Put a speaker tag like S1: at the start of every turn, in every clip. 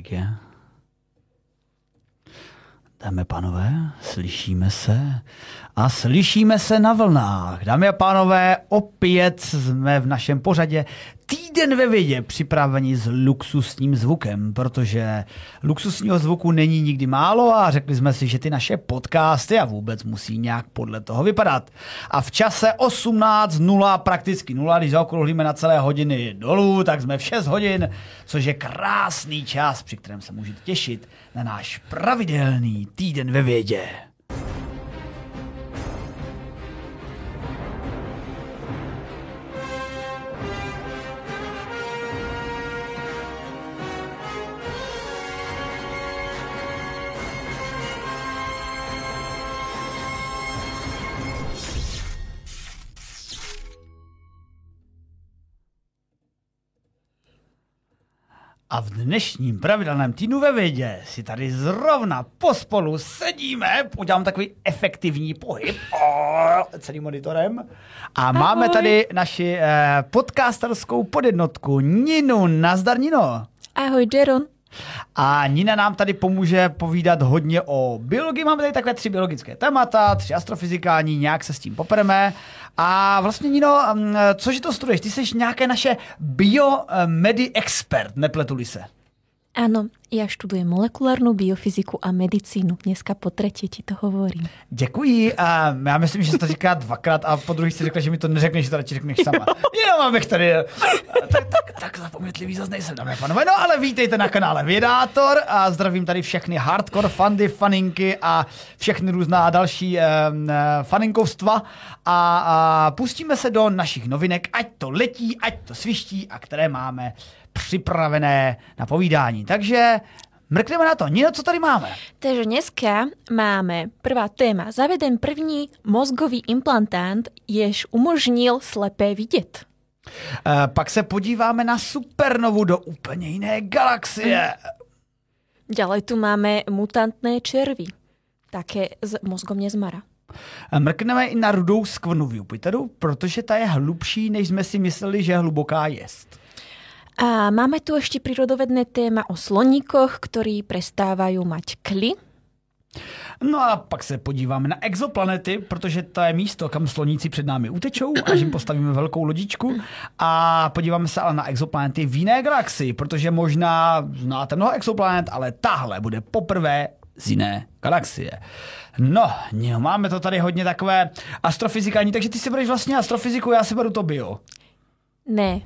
S1: kolik je? Dámy a pánové, slyšíme se a slyšíme se na vlnách. Dámy a pánové, opět jsme v našem pořadě týden ve vědě připraveni s luxusním zvukem, protože luxusního zvuku není nikdy málo a řekli jsme si, že ty naše podcasty a vůbec musí nějak podle toho vypadat. A v čase 18.0, prakticky 0, když zaokrouhlíme na celé hodiny dolů, tak jsme v 6 hodin, což je krásný čas, při kterém se můžete těšit na náš pravidelný týden ve vědě. A v dnešním pravidelném týdnu ve vědě si tady zrovna pospolu sedíme, udělám takový efektivní pohyb o, celým monitorem. A Ahoj. máme tady naši eh, podcasterskou podjednotku Ninu. Nazdar Nino.
S2: Ahoj Jeron.
S1: A Nina nám tady pomůže povídat hodně o biologii. Máme tady takové tři biologické témata, tři astrofyzikální, nějak se s tím popreme. A vlastně, Nino, mm, cože to studuješ? Ty jsi nějaké naše biomedi expert, nepletuli se.
S2: Ano, já študujem molekulárnu biofyziku a medicínu. Dneska po třetí ti to hovorím.
S1: Děkuji. A já myslím, že jsi to říká dvakrát a po druhý si řekla, že mi to neřekneš, že to radši řekneš sama. Jenom abych tady... Tak, tak, tak zapometlivý zase nejsem, dámy a pánové. No ale vítejte na kanále Vědátor a zdravím tady všechny hardcore fandy, faninky a všechny různá další eh, faninkovstva a, a pustíme se do našich novinek, ať to letí, ať to sviští a které máme připravené na povídání. Takže Mrkneme na to. Nino, co tady máme?
S2: Takže dneska máme prvá téma. Zaveden první mozgový implantant, jež umožnil slepé vidět.
S1: E, pak se podíváme na supernovu do úplně jiné galaxie.
S2: Ďalej tu máme mutantné červy, také z mozgom nezmara.
S1: Eh, mrkneme i na rudou skvrnu v Jupiteru, protože ta je hlubší, než jsme si mysleli, že hluboká jest.
S2: A máme tu ešte prírodovedné téma o sloníkoch, ktorí prestávajú mať kly.
S1: No a pak se podíváme na exoplanety, protože to je místo, kam sloníci před námi utečou, až jim postavíme velkou lodičku. A podíváme se ale na exoplanety v jiné galaxii, protože možná znáte mnoho exoplanet, ale tahle bude poprvé z jiné galaxie. No, no, máme to tady hodně takové astrofyzikální, takže ty si bereš vlastně astrofyziku, já si beru to bio.
S2: Ne,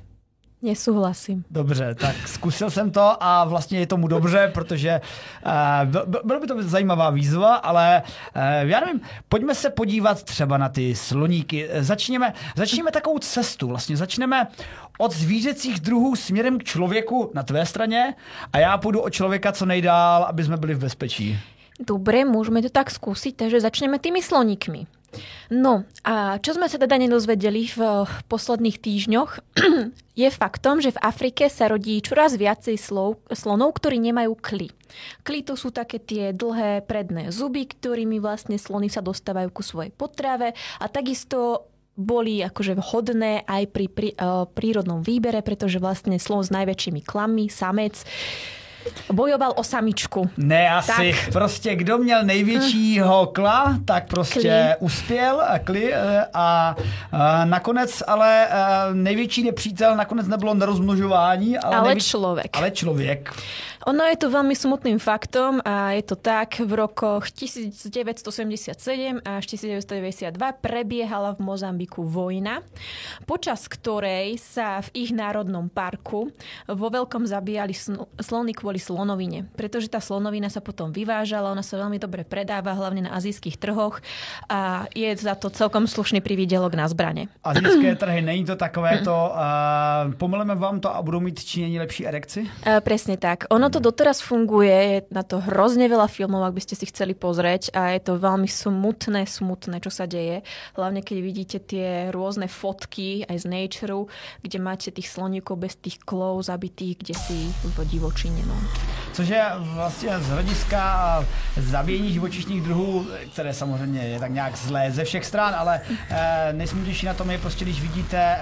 S2: Nesouhlasím.
S1: Dobře, tak zkusil jsem to a vlastně je tomu dobře, protože uh, bylo by to zajímavá výzva, ale uh, já nevím, pojďme se podívat třeba na ty sloníky. Začněme, začněme takovou cestu, vlastně začneme od zvířecích druhů směrem k člověku na tvé straně a já půjdu od člověka co nejdál, aby jsme byli v bezpečí.
S2: Dobre, můžeme to tak zkusit, takže začneme tými sloníkmi. No a čo sme sa teda nedozvedeli v posledných týždňoch, je faktom, že v Afrike sa rodí čoraz viacej slov, slonov, ktorí nemajú kly. Kly to sú také tie dlhé predné zuby, ktorými vlastne slony sa dostávajú ku svojej potrave a takisto boli akože vhodné aj pri, pri uh, prírodnom výbere, pretože vlastne slon s najväčšími klami, samec, bojoval o samičku.
S1: Ne, asi. Tak. Prostě kdo měl největšího kla, tak prostě kli. uspěl a kli eh, a, a nakonec ale eh, největší nepřítel nakonec nebylo nerozmnožování, ale,
S2: ale největší, člověk.
S1: Ale člověk.
S2: Ono je to veľmi smutným faktom a je to tak, v rokoch 1977 až 1992 prebiehala v Mozambiku vojna, počas ktorej sa v ich národnom parku vo veľkom zabíjali slony kvôli slonovine, pretože tá slonovina sa potom vyvážala, ona sa veľmi dobre predáva, hlavne na azijských trhoch a je za to celkom slušný privídelok na zbrane.
S1: Azijské trhy, není to takové to, uh, pomeleme vám to a budou mít Číňani lepší erekci?
S2: Uh, presne tak. Ono to doteraz funguje, je na to hrozne veľa filmov, ak by ste si chceli pozrieť a je to veľmi smutné, smutné, čo sa deje. Hlavne keď vidíte tie rôzne fotky aj z Nature, kde máte tých sloníkov bez tých klov zabitých, kde si v divočině. No.
S1: Což je vlastně z hlediska zabíjení živočišných druhů, které samozřejmě je tak nějak zlé ze všech stran, ale e, nejsmutnější na tom je prostě, když vidíte e,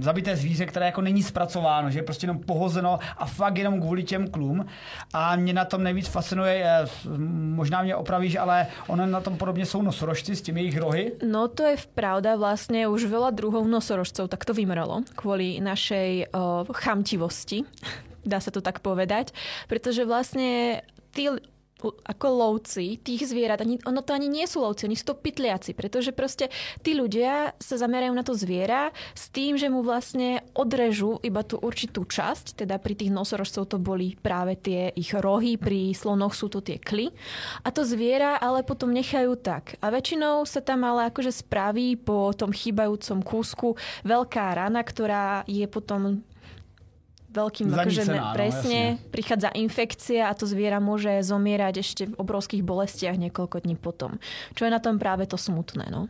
S1: zabité zvíře, které jako není zpracováno, že je prostě jenom pohozeno a fakt jenom kvůli těm klům, A mě na tom nejvíc fascinuje, je, možná mě opravíš, ale ono na tom podobně jsou nosorožci s těmi jejich rohy.
S2: No to je pravda, vlastně už veľa druhov nosorožcov takto vymrelo kvôli našej o, chamtivosti, dá sa to tak povedať, pretože vlastne tí ako lovci tých zvierat, ani, ono to ani nie sú lovci, oni sú to pytliaci, pretože proste tí ľudia sa zamerajú na to zviera s tým, že mu vlastne odrežú iba tú určitú časť, teda pri tých nosorožcov to boli práve tie ich rohy, pri slonoch sú to tie kly a to zviera ale potom nechajú tak. A väčšinou sa tam ale akože spraví po tom chýbajúcom kúsku veľká rana, ktorá je potom veľkým akože
S1: no,
S2: presne,
S1: jasne.
S2: prichádza infekcia a to zviera môže zomierať ešte v obrovských bolestiach niekoľko dní potom. Čo je na tom práve to smutné, no.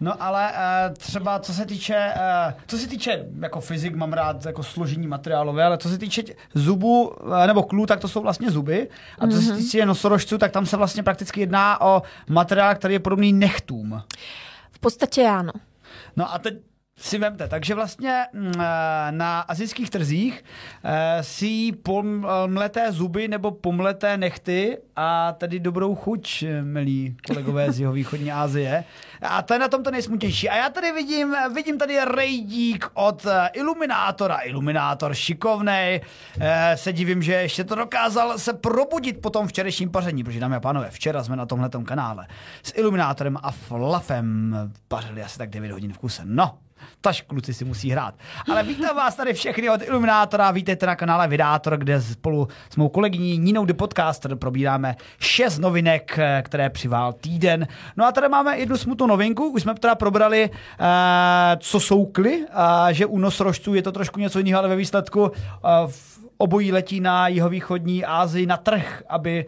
S1: No ale uh, třeba co se týče, uh, co se týče jako fyzik, mám rád jako složení materiálové, ale co se týče zubů uh, nebo klů, tak to jsou vlastně zuby. A co se týče nosorožců, tak tam se vlastně prakticky jedná o materiál, který je podobný nechtům.
S2: V podstate áno.
S1: No a teď si vemte, takže vlastně mm, eh, na azijských trzích eh, si pomleté zuby nebo pomleté nechty a tady dobrou chuť, milí kolegové z jeho východní Asie. A to je na tom to nejsmutnější. A já tady vidím, vidím tady rejdík od eh, Iluminátora. Iluminátor šikovnej. Se divím, že ještě to dokázal se probudit po tom včerejším paření, protože dámy a pánové, včera jsme na tomhletom kanále s Iluminátorem a Flafem pařili asi tak 9 hodin v kuse. No, Taž kluci si musí hrát. Ale vítám vás tady všechny od Iluminátora, vítejte na kanále Vydátor, kde spolu s mou kolegyní Ninou The Podcaster probíráme šest novinek, eh, které přivál týden. No a tady máme jednu smutnou novinku, už jsme teda probrali, eh, co jsou kly, a že u nosorožců je to trošku něco jiného, ale ve výsledku eh, obojí letí na jihovýchodní Asii na trh, aby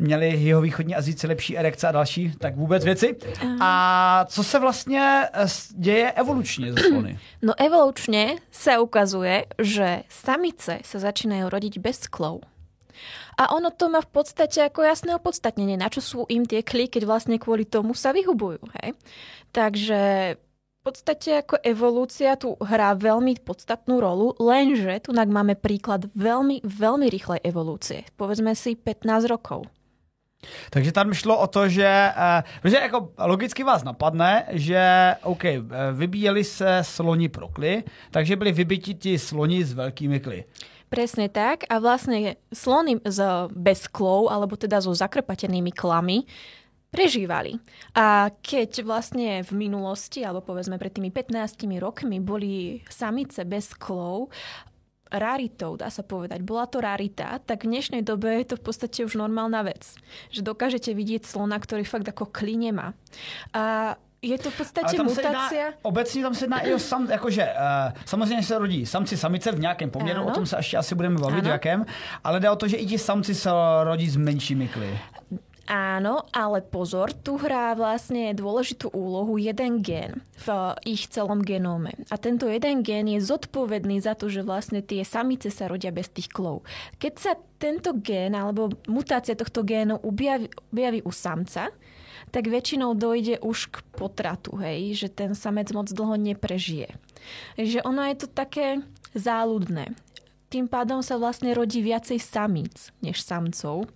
S1: měli jeho východní Azíci lepší erekce a další, tak vůbec věci. A co se vlastně eh, děje evolučně ze slony?
S2: No evolučne sa ukazuje, že samice sa začínajú rodiť bez sklov. A ono to má v podstate ako jasné opodstatnenie, na čo sú im tie kly, keď vlastne kvôli tomu sa vyhubujú. Hej? Takže v podstate ako evolúcia tu hrá veľmi podstatnú rolu, lenže tu máme príklad veľmi, veľmi rýchlej evolúcie. Povedzme si 15 rokov.
S1: Takže tam šlo o to, že, eh, protože jako logicky vás napadne, že OK, eh, vybíjeli se sloni pro kly, takže byli vybiti ti sloni s velkými kly.
S2: Presne tak. A vlastne slony z, bez klov, alebo teda so zakrpatenými klami, prežívali. A keď vlastne v minulosti, alebo povedzme pred tými 15 rokmi, boli samice bez klov, raritou, dá sa povedať. Bola to rarita, tak v dnešnej dobe je to v podstate už normálna vec. Že dokážete vidieť slona, ktorý fakt ako kli nemá. A je to v podstate
S1: tam se
S2: mutácia...
S1: jedná, obecně tam se jedná i o sam, jakože uh, samozřejmě se rodí samci samice v nějakém poměru,
S2: Ano.
S1: o tom se ještě asi budeme bavit, v jakém, ale jde o to, že i ti samci se rodí s menšími kly.
S2: Áno, ale pozor, tu hrá vlastne dôležitú úlohu jeden gen v ich celom genóme. A tento jeden gen je zodpovedný za to, že vlastne tie samice sa rodia bez tých klov. Keď sa tento gen alebo mutácia tohto génu objaví, objaví u samca, tak väčšinou dojde už k potratu, hej, že ten samec moc dlho neprežije. Že ono je to také záľudné. Tým pádom sa vlastne rodí viacej samíc než samcov.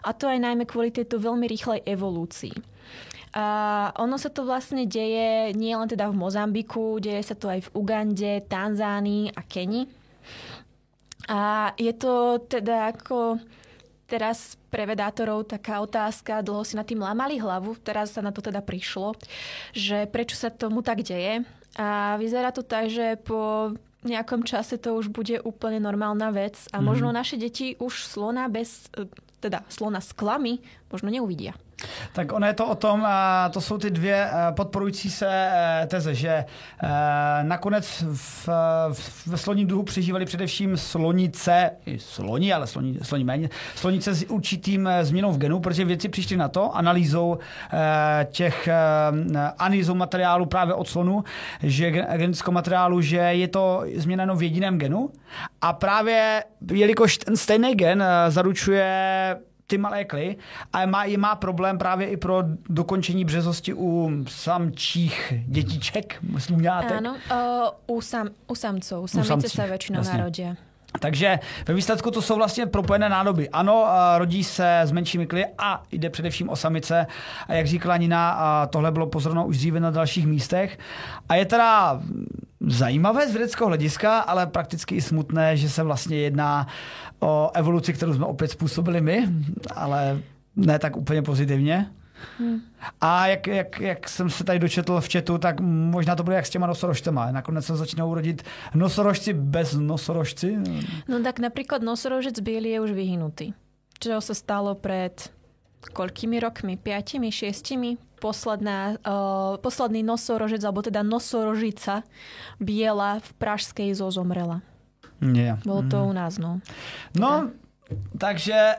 S2: A to aj najmä kvôli tejto veľmi rýchlej evolúcii. A ono sa to vlastne deje nie len teda v Mozambiku, deje sa to aj v Ugande, Tanzánii a Keni. A je to teda ako teraz pre vedátorov taká otázka, dlho si nad tým lámali hlavu, teraz sa na to teda prišlo, že prečo sa tomu tak deje. A vyzerá to tak, že po nejakom čase to už bude úplne normálna vec a možno naše deti už slona bez, e, teda slona s klami možno neuvidia.
S1: Tak ono je to o tom, to jsou ty dvě eh, podporující se eh, teze, že eh, nakonec v, ve sloním druhu přežívali především slonice, sloni, ale sloni, sloni méně, slonice s určitým změnou v genu, protože věci přišli na to analýzou těch analýzou materiálu právě od slonu, že gen- genetického materiálu, že je to změna v jediném genu. A právě jelikož ten stejný gen zaručuje ty malé kly a má, je má problém právě i pro dokončení březosti u samčích dětiček, slůňátek.
S2: Áno, uh, u, sam, u samcov. Samice sa väčšinou
S1: jasne.
S2: narodia.
S1: Takže ve výsledku to jsou vlastně propojené nádoby. Ano, rodí se s menšími kly a jde především o samice. A jak říkala Nina, tohle bylo pozorno už dříve na dalších místech. A je teda zajímavé z vědeckého hlediska, ale prakticky i smutné, že se vlastně jedná o evoluci, kterou jsme opět způsobili my, ale ne tak úplně pozitivně. Hmm. A jak, jak, jak jsem se tady dočetl v chatu, tak možná to bude jak s těma nosorožcema. Nakonec se začnou rodit nosorožci bez nosorožci.
S2: No tak například nosorožec bílý je už vyhnutý. Čo se stalo před koľkými rokmi? Piatimi, šiestimi? Posledná, uh, posledný nosorožec, alebo teda nosorožica biela v Pražskej zozomrela.
S1: Yeah.
S2: Bylo to mm. u nás, no.
S1: No, takže e,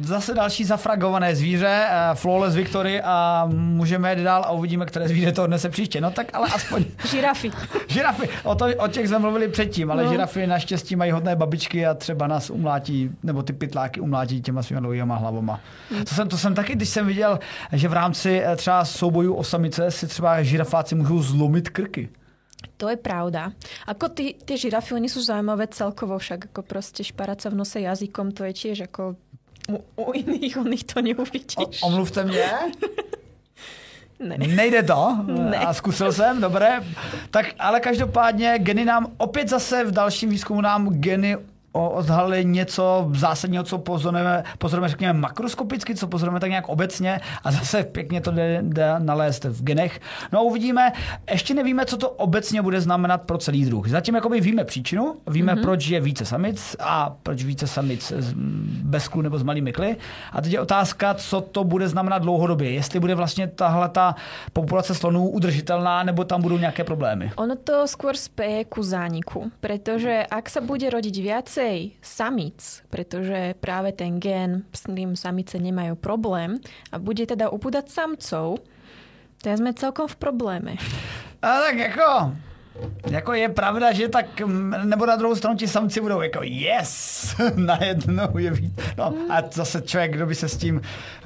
S1: zase další zafragované zvíře, e, Flawless Victory a můžeme jít dál a uvidíme, které zvíře to odnese příště. No tak ale aspoň...
S2: žirafy.
S1: žirafy, o, to, o těch jsme mluvili předtím, ale no. žirafy naštěstí mají hodné babičky a třeba nás umlátí, nebo ty pytláky umlátí těma svýma dlouhýma hlavama. Mm. To, jsem, to jsem taky, když jsem viděl, že v rámci e, třeba soubojů o samice si třeba žirafáci můžou zlomit krky.
S2: To je pravda. Ako ty, tie žirafy, oni sú zaujímavé celkovo, však ako proste šparať sa v nose jazykom, to je tiež ako u, u iných, u nich to neuvidíš.
S1: O, omluvte mě.
S2: Ne.
S1: Nejde to.
S2: Ne.
S1: A zkusil jsem, dobré. Tak ale každopádně geny nám opět zase v dalším výzkumu nám geny odhalili něco zásadního, co pozorujeme, pozorujeme, řekněme, makroskopicky, co pozorujeme tak nějak obecně a zase pěkně to jde, jde nalézt v genech. No a uvidíme, ještě nevíme, co to obecně bude znamenat pro celý druh. Zatím jakoby víme příčinu, víme, mm-hmm. proč je více samic a proč více samic bez klu nebo s malými kly. A teď je otázka, co to bude znamenat dlouhodobě. Jestli bude vlastně tahle ta populace slonů udržitelná, nebo tam budou nějaké problémy.
S2: Ono to skôr speje ku zániku, protože ak se bude rodit více viacej samic, pretože práve ten gen, s tým samice nemajú problém a bude teda upúdať samcov, tak sme celkom v probléme.
S1: A tak jako, jako je pravda, že tak, nebo na druhou stranu ti samci budou jako yes, najednou je víc. No a zase člověk, kdo by se s tím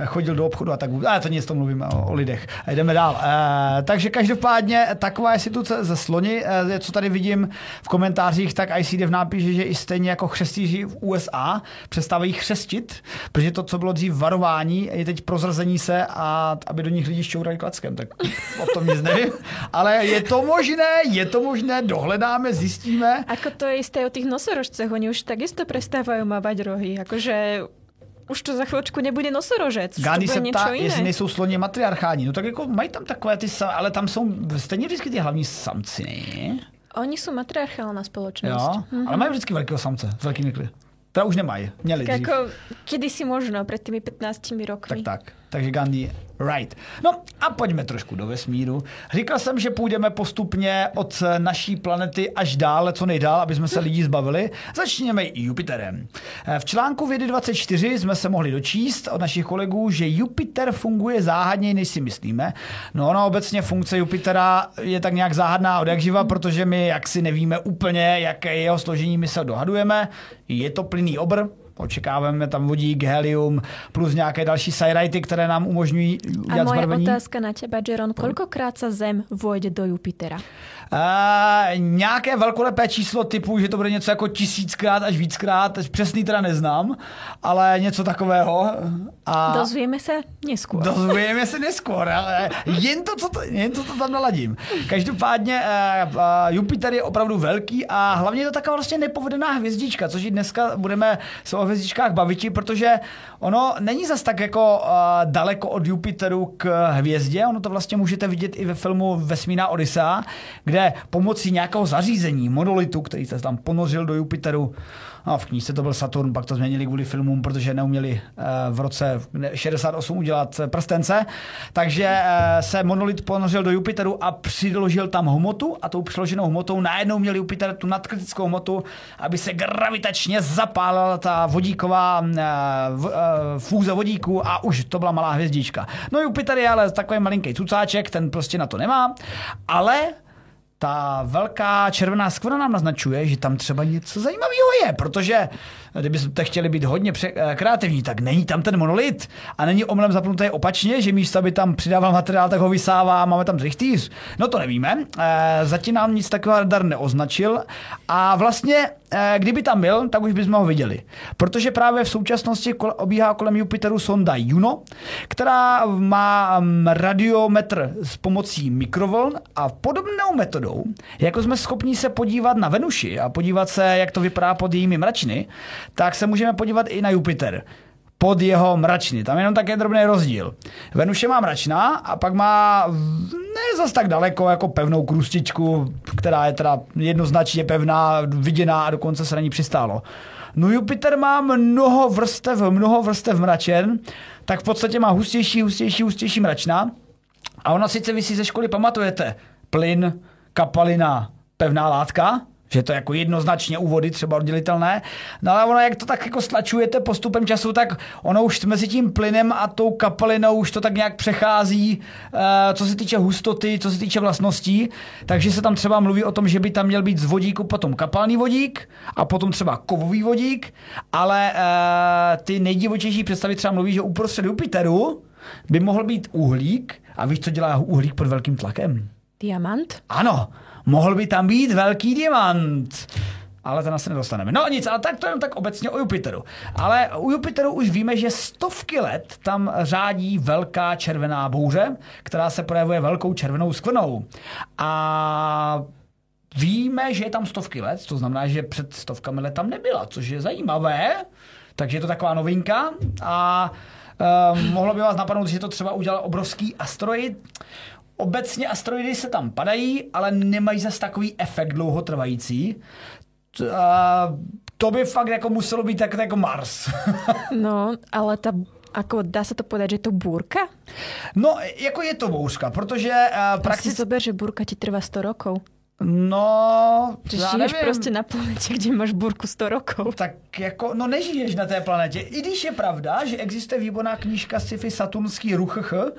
S1: chodil do obchodu a tak, a to nic to mluvíme o, o lidech. A jdeme dál. E, takže každopádně taková je situace ze sloni, e, co tady vidím v komentářích, tak ICDF napíše, že i stejně jako chřestíři v USA přestávají chřestit, protože to, co bylo dřív varování, je teď prozrazení se a aby do nich lidi šťourali klackem, tak o tom nic nevím. Ale je to možné, je to možné, dohledáme, zjistíme.
S2: Ako to je isté o tých nosorožcech, oni už takisto prestávajú mávať rohy, akože už to za chvíľočku nebude nosorožec.
S1: Gandhi se ptá, jestli nejsou sloně matriarchální. No tak jako mají tam takové ty, ale tam jsou stejně vždycky ty hlavní samci, ne?
S2: Oni jsou matriarchální společnost.
S1: Jo, mm-hmm. ale mají vždycky velkého samce s velkými kly. To už nemají, měli tak dřív.
S2: Jako, kedysi možno, před těmi 15 roky.
S1: Tak, tak. Takže Gandhi Right. No a pojďme trošku do vesmíru. Říkal jsem, že půjdeme postupně od naší planety až dále, co nejdál, aby jsme se lidí zbavili. Začněme Jupiterem. V článku Vědy 24 jsme se mohli dočíst od našich kolegů, že Jupiter funguje záhadněji, než si myslíme. No ona obecně funkce Jupitera je tak nějak záhadná od jak živa, protože my jaksi nevíme úplně, jaké jeho složení my se dohadujeme. Je to plný obr, Očekáváme tam vodík, helium, plus nějaké další sajrajty, které nám umožňují udělat A moje zbarvení.
S2: otázka na teba, Jeron, kolikrát se Zem vojde do Jupitera?
S1: Uh, nějaké velkolepé číslo typu, že to bude něco jako tisíckrát až víckrát, přesný teda neznám, ale něco takového.
S2: A dozvíme se neskôr.
S1: Dozvíme se neskôr, ale jen to, co to, jen to, to tam naladím. Každopádně uh, uh, Jupiter je opravdu velký a hlavně je to taková vlastně nepovedená hvězdička, což i dneska budeme se o hvězdičkách bavit, protože ono není zas tak jako uh, daleko od Jupiteru k hvězdě, ono to vlastně můžete vidět i ve filmu Vesmína Odyssea, kde pomocí nějakého zařízení, monolitu, který se tam ponořil do Jupiteru, No, v knížce to byl Saturn, pak to změnili kvůli filmům, protože neuměli uh, v roce 68 udělat prstence. Takže uh, se monolit ponořil do Jupiteru a přiložil tam hmotu a tou přiloženou hmotou najednou měl Jupiter tu nadkritickou hmotu, aby se gravitačně zapálila ta vodíková fúze vodíku a už to byla malá hvězdička. No Jupiter je ale takový malinký cucáček, ten prostě na to nemá, ale ta velká červená skvrna nám naznačuje, že tam třeba něco zajímavého je, protože kdybyste chtěli být hodně eh, kreativní, tak není tam ten monolit a není omylem zapnutý opačně, že místo by tam přidával materiál, tak ho vysává máme tam zrichtýř. No to nevíme. E, zatím nám nic takového radar neoznačil a vlastně eh, kdyby tam byl, tak už bychom ho viděli. Protože právě v současnosti obíhá kolem Jupiteru sonda Juno, která má mm, radiometr s pomocí mikrovln a podobnou metodou, jako jsme schopni se podívat na Venuši a podívat se, jak to vypadá pod jejími mračny, tak se můžeme podívat i na Jupiter pod jeho mračny. Tam je jenom také drobný rozdíl. Venuše má mračná a pak má ne zas tak daleko jako pevnou krustičku, která je teda jednoznačně pevná, viděná a dokonce se na ní přistálo. No Jupiter má mnoho vrstev, mnoho vrstev mračen, tak v podstatě má hustější, hustější, hustější mračna. A ona sice vy si ze školy pamatujete, plyn, kapalina, pevná látka, že to je jako jednoznačně úvody třeba oddělitelné. No ale ono, jak to tak jako stlačujete postupem času, tak ono už mezi tím plynem a tou kapalinou už to tak nějak přechází, uh, co se týče hustoty, co se týče vlastností. Takže se tam třeba mluví o tom, že by tam měl být z vodíku potom kapalný vodík a potom třeba kovový vodík, ale uh, ty nejdivočejší představy třeba mluví, že uprostřed Jupiteru by mohl být uhlík. A víš, co dělá uhlík pod velkým tlakem?
S2: Diamant?
S1: Ano, mohl by tam být velký diamant. Ale ten asi nedostaneme. No nic, ale tak to jenom tak obecně o Jupiteru. Ale u Jupiteru už víme, že stovky let tam řádí velká červená bouře, která se projevuje velkou červenou skvrnou. A víme, že je tam stovky let, to znamená, že před stovkami let tam nebyla, což je zajímavé. Takže je to taková novinka a uh, mohlo by vás napadnout, že to třeba udělal obrovský asteroid. Obecně asteroidy se tam padají, ale nemají zase takový efekt dlouhotrvající. A to by fakt jako muselo být tak jako Mars.
S2: no, ale ta Ako dá se to povedať, že je to búrka?
S1: No, jako je to bouřka, protože uh,
S2: prakticky... si zober, že búrka ti trvá 100 rokov.
S1: No,
S2: Že žiješ nevím. prostě na planetě, kde máš burku 100 rokov.
S1: Tak jako, no nežiješ na té planetě. I když je pravda, že existuje výborná knížka sci-fi Saturnský ruch, e,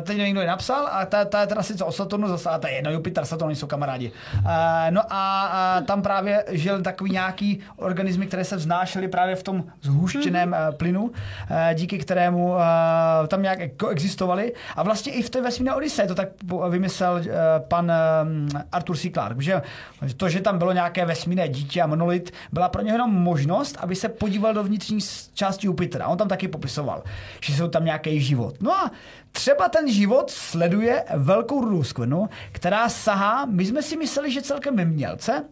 S1: teď nevím, kdo je napsal, a ta, ta je teda sice o Saturnu, zase, a ta je jedno, Jupiter, Saturn, jsou kamarádi. E, no a, a, tam právě žil takový nějaký organismy, které se vznášely právě v tom zhuštěném mm-hmm. plynu, e, díky kterému e, tam nějak koexistovali. A vlastně i v té vesmírné Odyssey to tak vymyslel e, pan Arthur C. Clarke, že to, že tam bylo nějaké vesmírné dítě a monolit, byla pro něho jenom možnost, aby se podíval do vnitřní části Jupitera. On tam taky popisoval, že jsou tam nějaký život. No a třeba ten život sleduje velkou rudou skvrnu, která sahá, my jsme si mysleli, že celkem nemělce,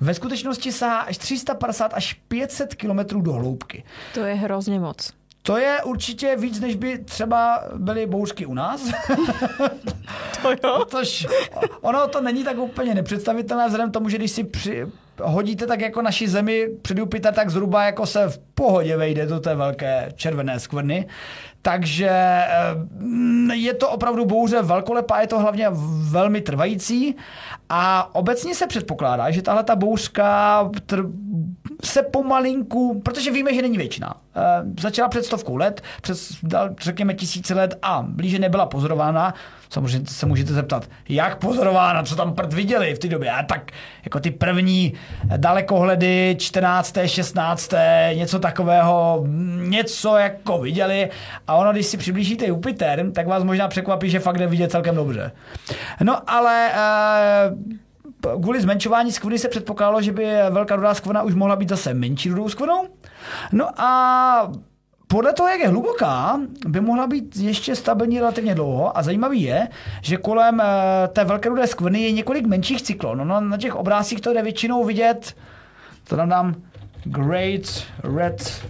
S1: ve skutečnosti sahá až 350 až 500 kilometrů do hloubky.
S2: To je hrozně moc.
S1: To je určitě víc, než by třeba byly bouřky u nás.
S2: to jo.
S1: Tož ono to není tak úplně nepředstavitelné, vzhledem tomu, že když si při, hodíte tak jako naši zemi před Jupiter, tak zhruba jako se v pohodě vejde do té velké červené skvrny. Takže eh, je to opravdu bouře velkolepá, je to hlavně velmi trvající a obecně se předpokládá, že tahle ta bouřka tr- se pomalinku, protože víme, že není věčná. E, začala před stovkou let, před, řekněme, tisíce let a blíže nebyla pozorována. Samozřejmě se můžete zeptat, jak pozorována, co tam prd viděli v té době. A tak jako ty první dalekohledy 14., 16., něco takového, něco jako viděli. A ono, když si přiblížíte Jupiter, tak vás možná překvapí, že fakt jde vidět celkem dobře. No ale e, kvůli zmenšování skvrny se předpokládalo, že by velká rudá skvrna už mohla být zase menší rudou skvrnou. No a podle toho, jak je hluboká, by mohla být ještě stabilní relativně dlouho a zajímavý je, že kolem eh, té velké rudé skvrny je několik menších cyklonů. No, na těch obrázcích to jde většinou vidět, to tam dám Great Red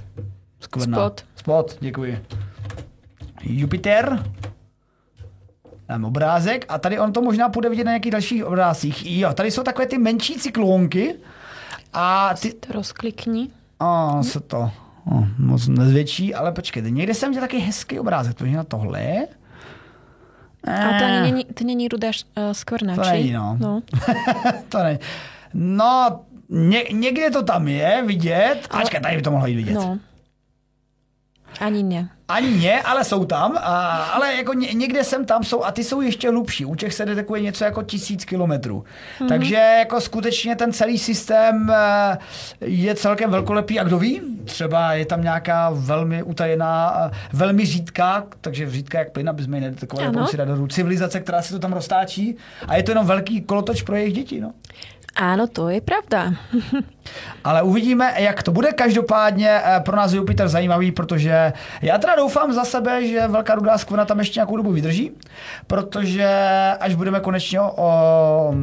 S1: skvrna.
S2: Spot.
S1: Spot, děkuji. Jupiter, Dám obrázek a tady on to možná půjde vidět na nějakých dalších obrázcích. Jo, tady jsou takové ty menší cyklonky a ty...
S2: To rozklikni.
S1: A hm? se to o, moc nezvětší, ale počkejte, někde jsem viděl taky hezký obrázek, to je na tohle.
S2: A to není, to není rudá uh, skvrna,
S1: To není, no. no. to není. No, ně, někde to tam je vidět. Ale... Ačka, tady by to mohlo jít vidět.
S2: No. Ani ne.
S1: Ani ne, ale jsou tam, a, ale jako ně, někde sem tam jsou a ty jsou ještě hlubší. U těch se detekuje něco jako tisíc kilometrů. Mm-hmm. Takže jako skutečně ten celý systém eh, je celkem velkolepý a kdo ví, třeba je tam nějaká velmi utajená, eh, velmi řídká, takže řídká jak plyn, aby jsme ji nedetekovali pomocí civilizace, která se to tam roztáčí a je to jenom velký kolotoč pro jejich děti. No.
S2: Áno, to je pravda.
S1: Ale uvidíme, jak to bude. Každopádně eh, pro nás Jupiter zajímavý, protože já teda doufám za sebe, že velká rudá skvrna tam ještě nějakou dobu vydrží, protože až budeme konečně o,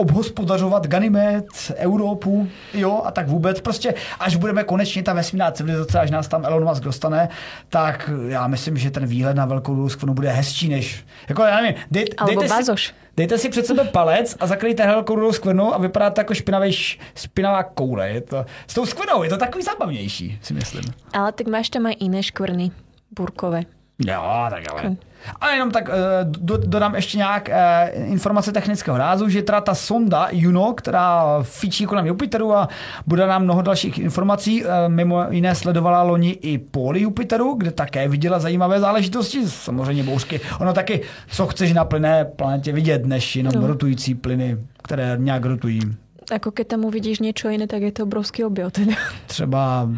S1: obhospodařovat Ganymed, Evropu, jo, a tak vůbec. Prostě až budeme konečně ta vesmírná civilizace, až nás tam Elon Musk dostane, tak já myslím, že ten výhled na velkou luskvonu bude hezčí než... Jako, já nevím, dej, dejte, si, dejte si před sebe palec a zakrýjte velkou rudou skvrnu a vypadá to jako špinavý, špinavá koule. Je to, s tou skvrnou je to takový zábavnější, si myslím.
S2: Ale tak máš tam aj iné škvrny, burkové.
S1: Jo, tak ale... A jenom tak uh, do, dodám ještě nějak uh, informace technického rázu, že teda ta sonda Juno, která fičí kolem Jupiteru a bude nám mnoho dalších informací, uh, mimo jiné sledovala loni i póly Jupiteru, kde také viděla zajímavé záležitosti, samozřejmě bouřky. Ono taky, co chceš na plné planetě vidět, než jenom no. rotující plyny, které nějak rotují.
S2: Ako keď tam uvidíš něco jiné, tak je to obrovský objev.
S1: Třeba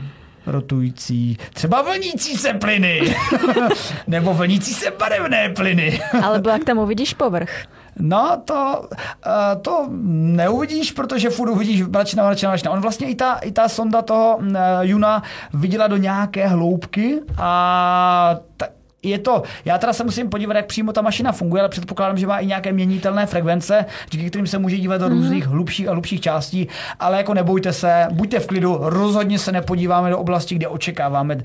S1: rotující, třeba vlnící se plyny, nebo vlnící se barevné plyny.
S2: Alebo jak tam uvidíš povrch.
S1: No, to, eh, to neuvidíš, protože furt uvidíš mračna, mračna, mračna. On vlastně i ta, i ta sonda toho eh, Juna viděla do nějaké hloubky a ta, je to, já teda se musím podívat, jak přímo ta mašina funguje, ale předpokládám, že má i nějaké měnitelné frekvence, díky kterým se může dívat do mm-hmm. různých hlubších a hlubších částí, ale jako nebojte se, buďte v klidu, rozhodně se nepodíváme do oblasti, kde očekáváme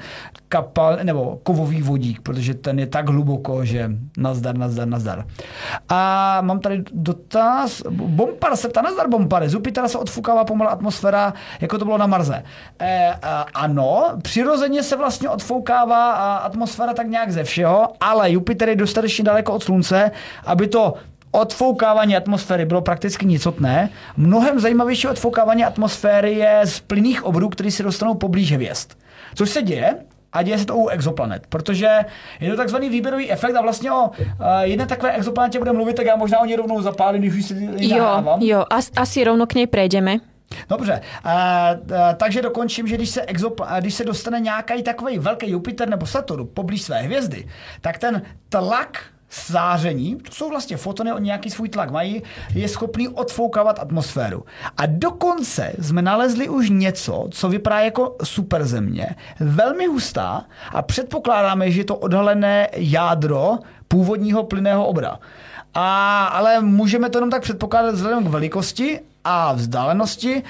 S1: kapal nebo kovový vodík, protože ten je tak hluboko, že nazdar, nazdar, nazdar. A mám tady dotaz. Bompar se ptá, nazdar Bompar, z Jupitera se odfukává pomalu atmosféra, jako to bylo na Marze. E, a, ano, přirozeně se vlastně odfoukává atmosféra tak nějak ze všeho, ale Jupiter je dostatečně daleko od Slunce, aby to odfoukávání atmosféry bylo prakticky nicotné. Mnohem zajímavější odfoukávání atmosféry je z plynných obrů, které se dostanou poblíž hvězd. Což se děje, a děje se to u exoplanet, protože je to takzvaný výběrový efekt a vlastně o uh, jedné takové exoplanetě budeme mluvit, tak já možná o ní rovnou zapálím, když už si
S2: Jo, jo, as, asi rovno k něj prejdeme.
S1: Dobře, uh, uh, takže dokončím, že když se, exop- když se dostane nějaký takový velký Jupiter nebo Saturn poblíž své hvězdy, tak ten tlak záření, to jsou vlastně fotony, oni nějaký svůj tlak mají, je schopný odfoukávat atmosféru. A dokonce jsme nalezli už něco, co vypadá jako superzemě, velmi hustá a předpokládáme, že je to odhalené jádro původního plynného obra. A, ale můžeme to jenom tak předpokládat vzhledem k velikosti a vzdálenosti,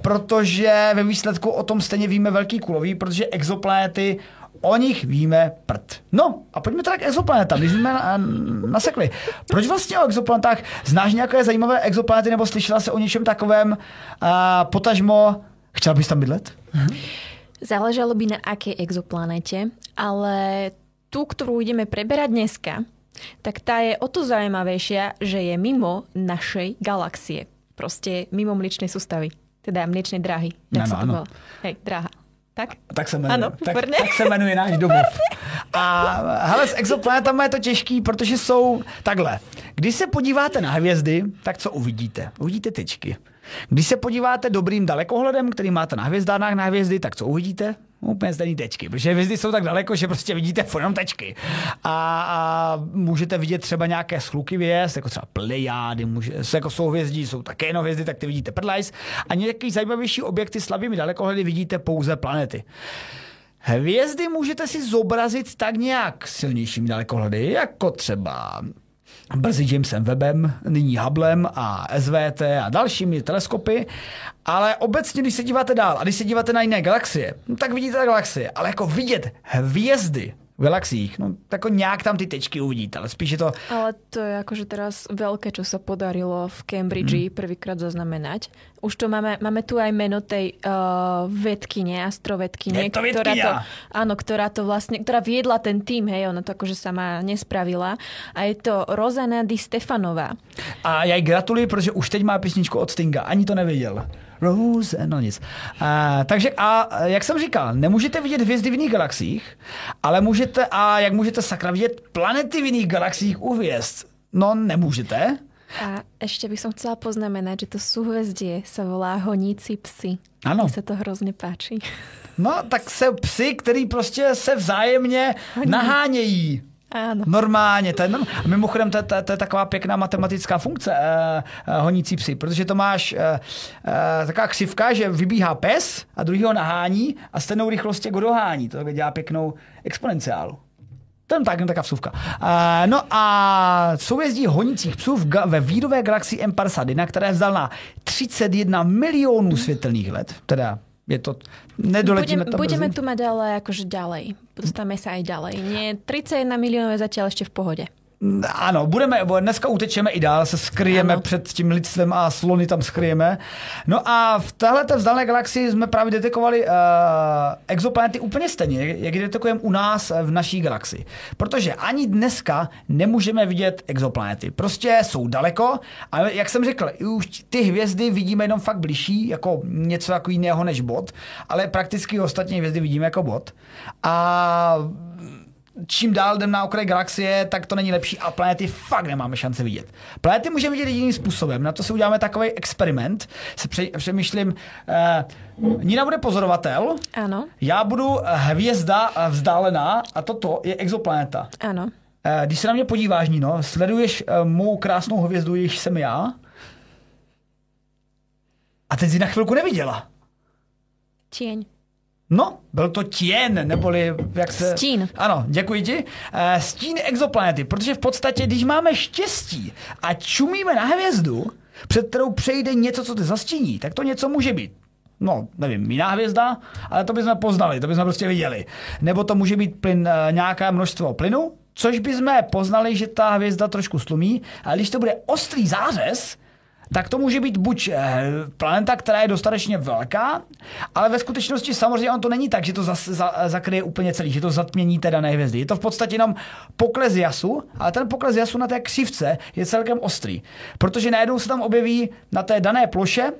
S1: protože ve výsledku o tom stejně víme velký kulový, protože exoplanety o nich víme prd. No a pojďme teda k exoplanetám, když jsme nasekli. Proč vlastně o exoplanetách? Znáš nějaké zajímavé exoplanety nebo slyšela se o něčem takovém? A potažmo, chtěla bys tam bydlet?
S2: Záležalo by na aké exoplanete, ale tu, ktorú ideme preberať dneska, tak tá je o to zaujímavejšia, že je mimo našej galaxie. Proste mimo mliečnej sústavy. Teda mliečnej dráhy.
S1: Tak no, no,
S2: Hej, dráha. Tak?
S1: Tak se jmenuje. Ano, tak, tak se jmenuje náš domov. A hele, s exoplanetami je to těžký, protože jsou takhle. Když se podíváte na hvězdy, tak co uvidíte? Uvidíte tyčky. Když se podíváte dobrým dalekohledem, který máte na hvězdánách na hvězdy, tak co uvidíte? Úplně stejný tečky, protože hvězdy jsou tak daleko, že prostě vidíte jenom tečky. A, a můžete vidět třeba nějaké schluky hvězd, jako třeba plejády, může, jako jsou hvězdí, jsou také jenom hvězdy, tak ty vidíte prdlajs. A nějaký zajímavější objekty slabými dalekohledy vidíte pouze planety. Hvězdy můžete si zobrazit tak nějak silnějšími dalekohledy, jako třeba brzy Jamesem Webbem, nyní Hubblem a SVT a dalšími teleskopy, ale obecně, když se díváte dál a když se díváte na jiné galaxie, no tak vidíte galaxie, ale jako vidět hvězdy v galaxiích. No, tak nějak tam ty tečky uvidíte, ale spíš je to...
S2: Ale to je akože teraz veľké, čo sa podarilo v Cambridge mm. prvýkrát zaznamenať. Už to máme, máme tu aj meno tej uh, vedkyne, astrovedkyne,
S1: je to
S2: ktorá to, áno, ktorá to vlastne, ktorá viedla ten tým, hej, ona to akože sama nespravila. A je to Rozana Di Stefanová.
S1: A já jí gratuluji, protože už teď má písničku od Stinga, ani to nevěděl. Rose, no nic. A, takže a jak jsem říkal, nemůžete vidět hvězdy v jiných galaxiích, ale můžete, a jak můžete sakra vidět planety v jiných galaxiích u hvězd? No nemůžete.
S2: A ešte by som chcela poznamenať, že to súhvezdie sa volá Honíci psy.
S1: Ano.
S2: Mně se to hrozně páčí.
S1: No, tak se psy, který prostě se vzájemně nahánějí.
S2: Áno.
S1: Normálně, to je, norm... a mimochodem to, to, to je taková pěkná matematická funkce eh, eh, honící psy, protože to máš eh, eh, taková křivka, že vybíhá pes a druhý ho nahání a stejnou rychlostí ho dohání. To dělá pěknou exponenciálu. Je tak, taková vsuvka. Uh, no a soujezdí honících psů v ga- ve výdové galaxii M51, která je vzdálená 31 milionů světelných let, teda je to, nedoletíme
S2: Budem,
S1: to
S2: budeme tu mať ale akože ďalej. Dostame sa aj ďalej. Nie, 31 miliónov je zatiaľ ešte v pohode.
S1: Ano, budeme, dneska utečeme i dál, se skryjeme
S2: Ano.
S1: před tím lidstvem a slony tam skryjeme. No a v téhle vzdálené galaxii jsme právě detekovali uh, exoplanety úplně stejně, jak je detekujeme u nás eh, v naší galaxii. Protože ani dneska nemůžeme vidět exoplanety. Prostě jsou daleko a jak jsem řekl, už ty hvězdy vidíme jenom fakt bližší, jako něco jako jiného než bod, ale prakticky ostatní hvězdy vidíme jako bod. A čím dál jdem na okraj galaxie, tak to není lepší a planety fakt nemáme šance vidět. Planety můžeme vidět jediným způsobem. Na to si uděláme takový experiment. Se pře- přemýšlím, eh, Nina bude pozorovatel,
S2: Áno,
S1: já budu hvězda vzdálená a toto je exoplaneta.
S2: áno.
S1: Eh, když se na mě podíváš, Nino, sleduješ eh, mou krásnou hvězdu, jejíž jsem já, a teď jsi na chvilku neviděla.
S2: Tieň.
S1: No, byl to tien, neboli jak se...
S2: Stín.
S1: Ano, děkuji ti. Eh, Stín exoplanety, protože v podstatě, když máme štěstí a čumíme na hvězdu, před kterou přejde něco, co ty zastíní, tak to něco může být. No, nevím, jiná hvězda, ale to bychom poznali, to bychom prostě viděli. Nebo to může být plyn, eh, nějaké množstvo plynu, což bychom poznali, že ta hvězda trošku slumí, ale když to bude ostrý zářez, tak to může být buď eh, planeta, která je dostatečně velká, ale ve skutečnosti samozřejmě on to není tak, že to zas, za, zakryje úplně celý, že to zatmění té dané hvězdy. Je to v podstatě jenom pokles jasu, ale ten pokles jasu na té křivce je celkem ostrý, protože najednou se tam objeví na té dané ploše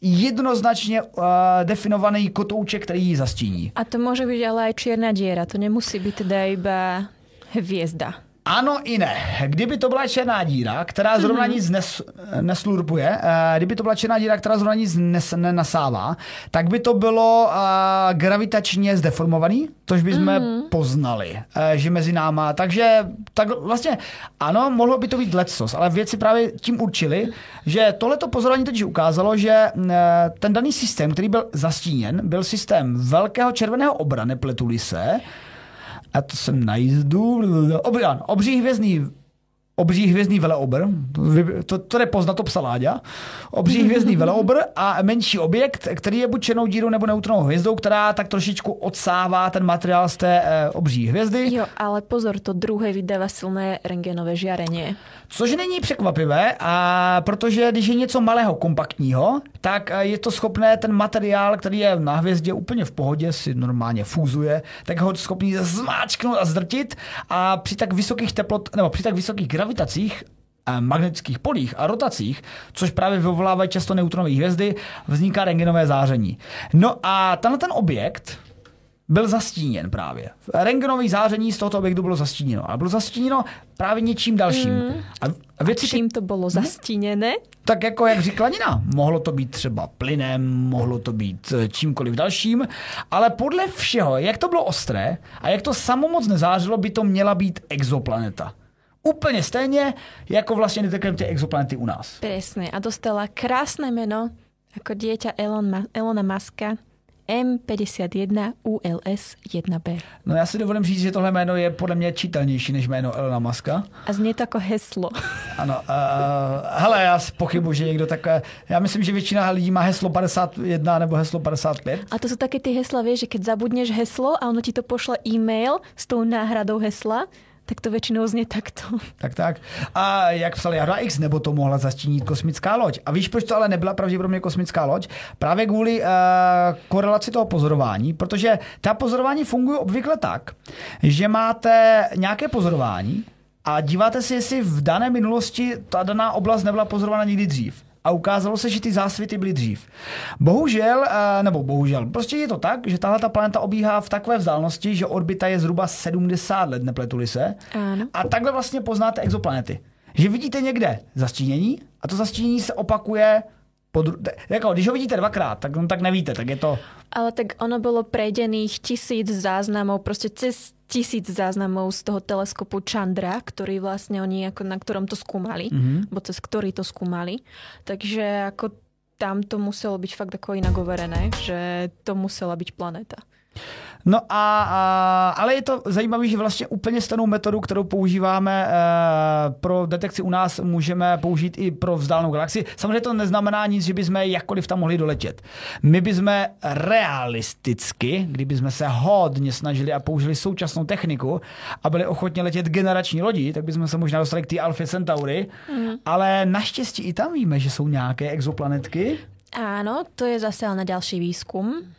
S1: jednoznačně uh, definovaný kotouček, který ji zastíní.
S2: A to môže byť ale aj čierna diera. To nemusí byť teda iba hviezda.
S1: Ano i ne. Kdyby to byla černá díra, která zrovna
S2: Mhm.
S1: nic nes, neslurpuje, eh, kdyby to byla černá díra, která zrovna nic nes, nenasává, tak by to bylo uh, gravitačně zdeformovaný, což bychom
S2: Mhm.
S1: poznali, uh, že mezi náma. Takže tak vlastně ano, mohlo by to být lecos, ale věci právě tím určili, že tohleto pozorování totiž ukázalo, že ten daný systém, který byl zastíněn, byl systém velkého červeného obra, nepletuli se, a to jsem na jízdu. Obří, ano, obří hvězdný obří hvězdný veleobr, to, to jde poznat, to psa Láďa, obří hvězdný veleobr a menší objekt, který je buď černou dírou nebo neutronovou hvězdou, která tak trošičku odsává ten materiál z té eh, obří hvězdy.
S2: Jo, ale pozor, to druhé vydáva silné rengenové žiarenie.
S1: Což není překvapivé, a protože když je něco malého, kompaktního, tak je to schopné ten materiál, který je na hvězdě úplně v pohodě, si normálně fúzuje, tak ho schopný zmáčknout a zdrtit a při tak vysokých teplot, nebo při tak vysokých gravitacích magnetických polích a rotacích, což právě vyvolávají často neutronové hvězdy, vzniká rengenové záření. No a tenhle ten objekt, byl zastíněn právě. Rengenový záření z tohoto objektu bylo zastíněno. A bylo zastíněno právě něčím dalším. Mm. A, a věci,
S2: Čím to bolo zastínené?
S1: tak jako jak říkala Nina, mohlo to být třeba plynem, mohlo to být eh, čímkoliv dalším, ale podle všeho, jak to bylo ostré a jak to samo moc nezářilo, by to měla být exoplaneta. Úplně stejně, jako vlastně detekujeme ty exoplanety u nás.
S2: Presne. A dostala krásne meno ako dieťa Elon Elona Muska M51 ULS 1B.
S1: No já si dovolím říct, že tohle jméno je podle mě čitelnější než jméno Elona Muska.
S2: A znie to ako heslo.
S1: Ano, uh, hele, já si pochybuji, že někdo takové, já myslím, že většina lidí má heslo 51 nebo heslo 55.
S2: A to sú také tie hesla, vieš, že keď zabudneš heslo a ono ti to pošle e-mail s tou náhradou hesla, tak to väčšinou znie takto.
S1: Tak, tak. A jak psal Jara X, nebo to mohla zastínit kosmická loď. A víš, proč to ale nebyla pravděpodobně kosmická loď? Právě kvůli uh, korelaci toho pozorování, protože ta pozorování fungují obvykle tak, že máte nějaké pozorování a díváte si, jestli v dané minulosti ta daná oblast nebyla pozorována nikdy dřív. A ukázalo se, že ty zásvěty byly dřív. Bohužel, eh, nebo bohužel, prostě je to tak, že tahle ta planeta obíhá v takové vzdálenosti, že orbita je zhruba 70 let, nepletuli se.
S2: Áno.
S1: A takhle vlastně poznáte exoplanety. Že vidíte někde zastínění a to zastínění se opakuje po Podru- jako, když ho vidíte dvakrát, tak, no, tak nevíte, tak je to...
S2: Ale tak ono bolo prejdených tisíc záznamov, proste cez tisíc záznamov z toho teleskopu Chandra, ktorý vlastne oni, ako na ktorom to skúmali, mm-hmm. bo cez ktorý to skúmali. Takže ako tam to muselo byť fakt ako inak overené, že to musela byť planéta.
S1: No a, a, ale je to zajímavé, že vlastně úplně stejnou metodu, kterou používáme e, pro detekci u nás, můžeme použít i pro vzdálenou galaxii. Samozřejmě to neznamená nic, že bychom jakkoliv tam mohli doletět. My bychom realisticky, kdybychom se hodně snažili a použili současnou techniku a byli ochotni letět generační lodi, tak bychom se možná dostali k té Alpha Centauri, mm. ale naštěstí i tam víme, že jsou nějaké exoplanetky.
S2: Áno, to je zase ale na ďalší výskum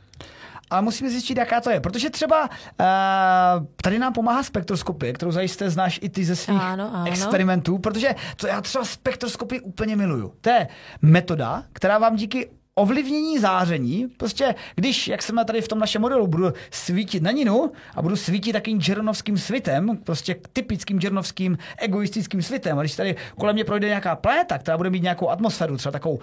S1: a musíme zjistit, jaká to je. Protože třeba uh, tady nám pomáhá spektroskopie, kterou zajisté znáš i ty ze svých ano, ano. experimentů, protože to já třeba spektroskopii úplně miluju. To je metoda, která vám díky ovlivnění záření, prostě když, jak jsme tady v tom našem modelu, budu svítit na ninu a budu svítit takým džernovským svitem, prostě typickým džernovským egoistickým svitem, a když tady kolem mě projde nějaká planeta, která bude mít nějakou atmosféru, třeba takovou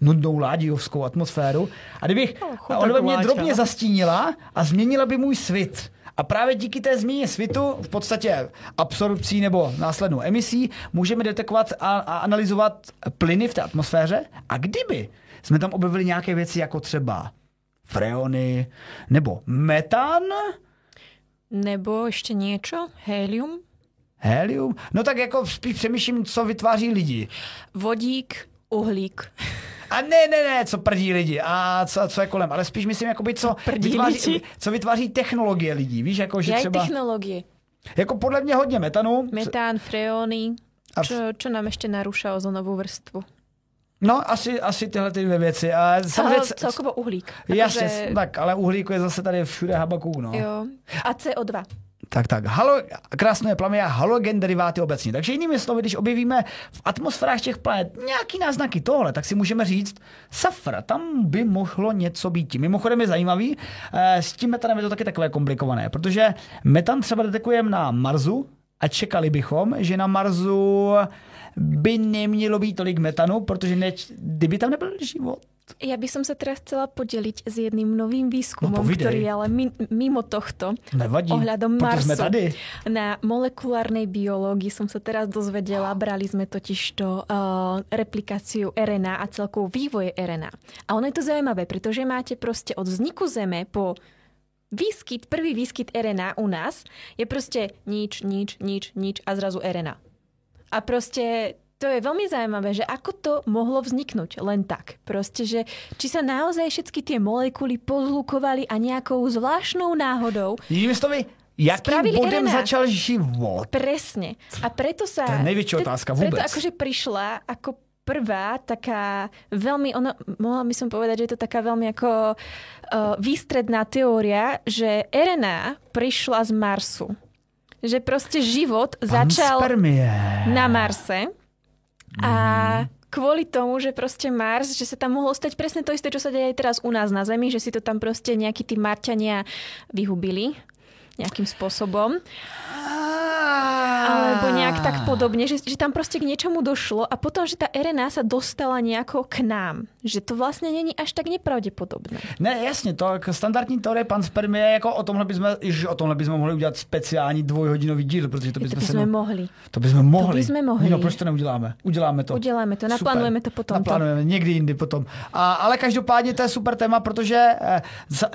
S1: nudnou ládijovskou atmosféru. A kdybych, no, ona by mě drobně zastínila a změnila by můj svit. A právě díky té změně svitu, v podstatě absorpcí nebo následnou emisí, můžeme detekovat a, a analyzovat plyny v té atmosféře. A kdyby jsme tam objevili nějaké věci jako třeba freony nebo metan,
S2: nebo ještě něco, helium.
S1: Helium? No tak jako spíš přemýšlím, co vytváří lidi.
S2: Vodík, uhlík.
S1: A ne, ne, ne, co prdí lidi a co, co je kolem, ale spíš myslím, jakoby, co, vytváří, co vytváří technologie lidí, víš, jako, že třeba...
S2: technologie.
S1: Jako podle mě hodně metanu.
S2: Metán, freony, a... čo, čo nám ještě narušá ozonovou vrstvu.
S1: No, asi, asi tyhle ty dvě věci. A
S2: samozřejmě, celkovo uhlík.
S1: Jasně, že... tak, ale uhlík je zase tady všude habaků, no.
S2: Jo. A CO2.
S1: Tak, tak. Halo, krásné plamy a halogen deriváty obecně. Takže jinými slovy, když objevíme v atmosférách těch planet nějaký náznaky tohle, tak si můžeme říct, safra, tam by mohlo něco být. Mimochodem je zajímavý, eh, s tím metanem je to taky takové komplikované, protože metan třeba detekujeme na Marsu a čekali bychom, že na Marsu by nemělo být tolik metanu, protože ne, kdyby tam nebyl život,
S2: ja by som sa teraz chcela podeliť s jedným novým výskumom, no, ktorý je ale mimo tohto.
S1: Nevadí,
S2: ohľadom Marsu.
S1: Sme tady.
S2: Na molekulárnej biológii som sa teraz dozvedela, brali sme totiž to uh, replikáciu RNA a celkovo vývoje RNA. A ono je to zaujímavé, pretože máte proste od vzniku Zeme po výskyt, prvý výskyt RNA u nás je proste nič, nič, nič, nič a zrazu RNA. A proste to je veľmi zaujímavé, že ako to mohlo vzniknúť len tak. Proste, že či sa naozaj všetky tie molekuly pozlukovali a nejakou zvláštnou náhodou...
S1: Jinými slovy, Jakým bodem RNA. začal život?
S2: Presne. A preto sa...
S1: To je nejväčšia otázka vôbec.
S2: Preto akože prišla ako prvá taká veľmi, ono, mohla by som povedať, že je to taká veľmi ako uh, výstredná teória, že RNA prišla z Marsu. Že proste život začal na Marse a kvôli tomu, že proste Mars, že sa tam mohlo stať presne to isté, čo sa deje aj teraz u nás na Zemi, že si to tam proste nejakí tí Marťania vyhubili nejakým spôsobom. Alebo nejak tak podobne, že, že tam proste k niečomu došlo a potom, že tá RNA sa dostala nejako k nám. Že to vlastne není až tak nepravdepodobné.
S1: Ne, jasně, to jako standardní teorie pan spermie, jako o tomhle bychom, o tomhle bychom mohli udělat speciální dvojhodinový díl, protože to bychom,
S2: to bychom se, mohli.
S1: To bychom mohli. To
S2: bychom mohli.
S1: No, proč to neuděláme? Uděláme to.
S2: Uděláme to, naplánujeme to potom.
S1: Naplánujeme, to. někdy jindy potom. A, ale každopádně to je super téma, protože eh,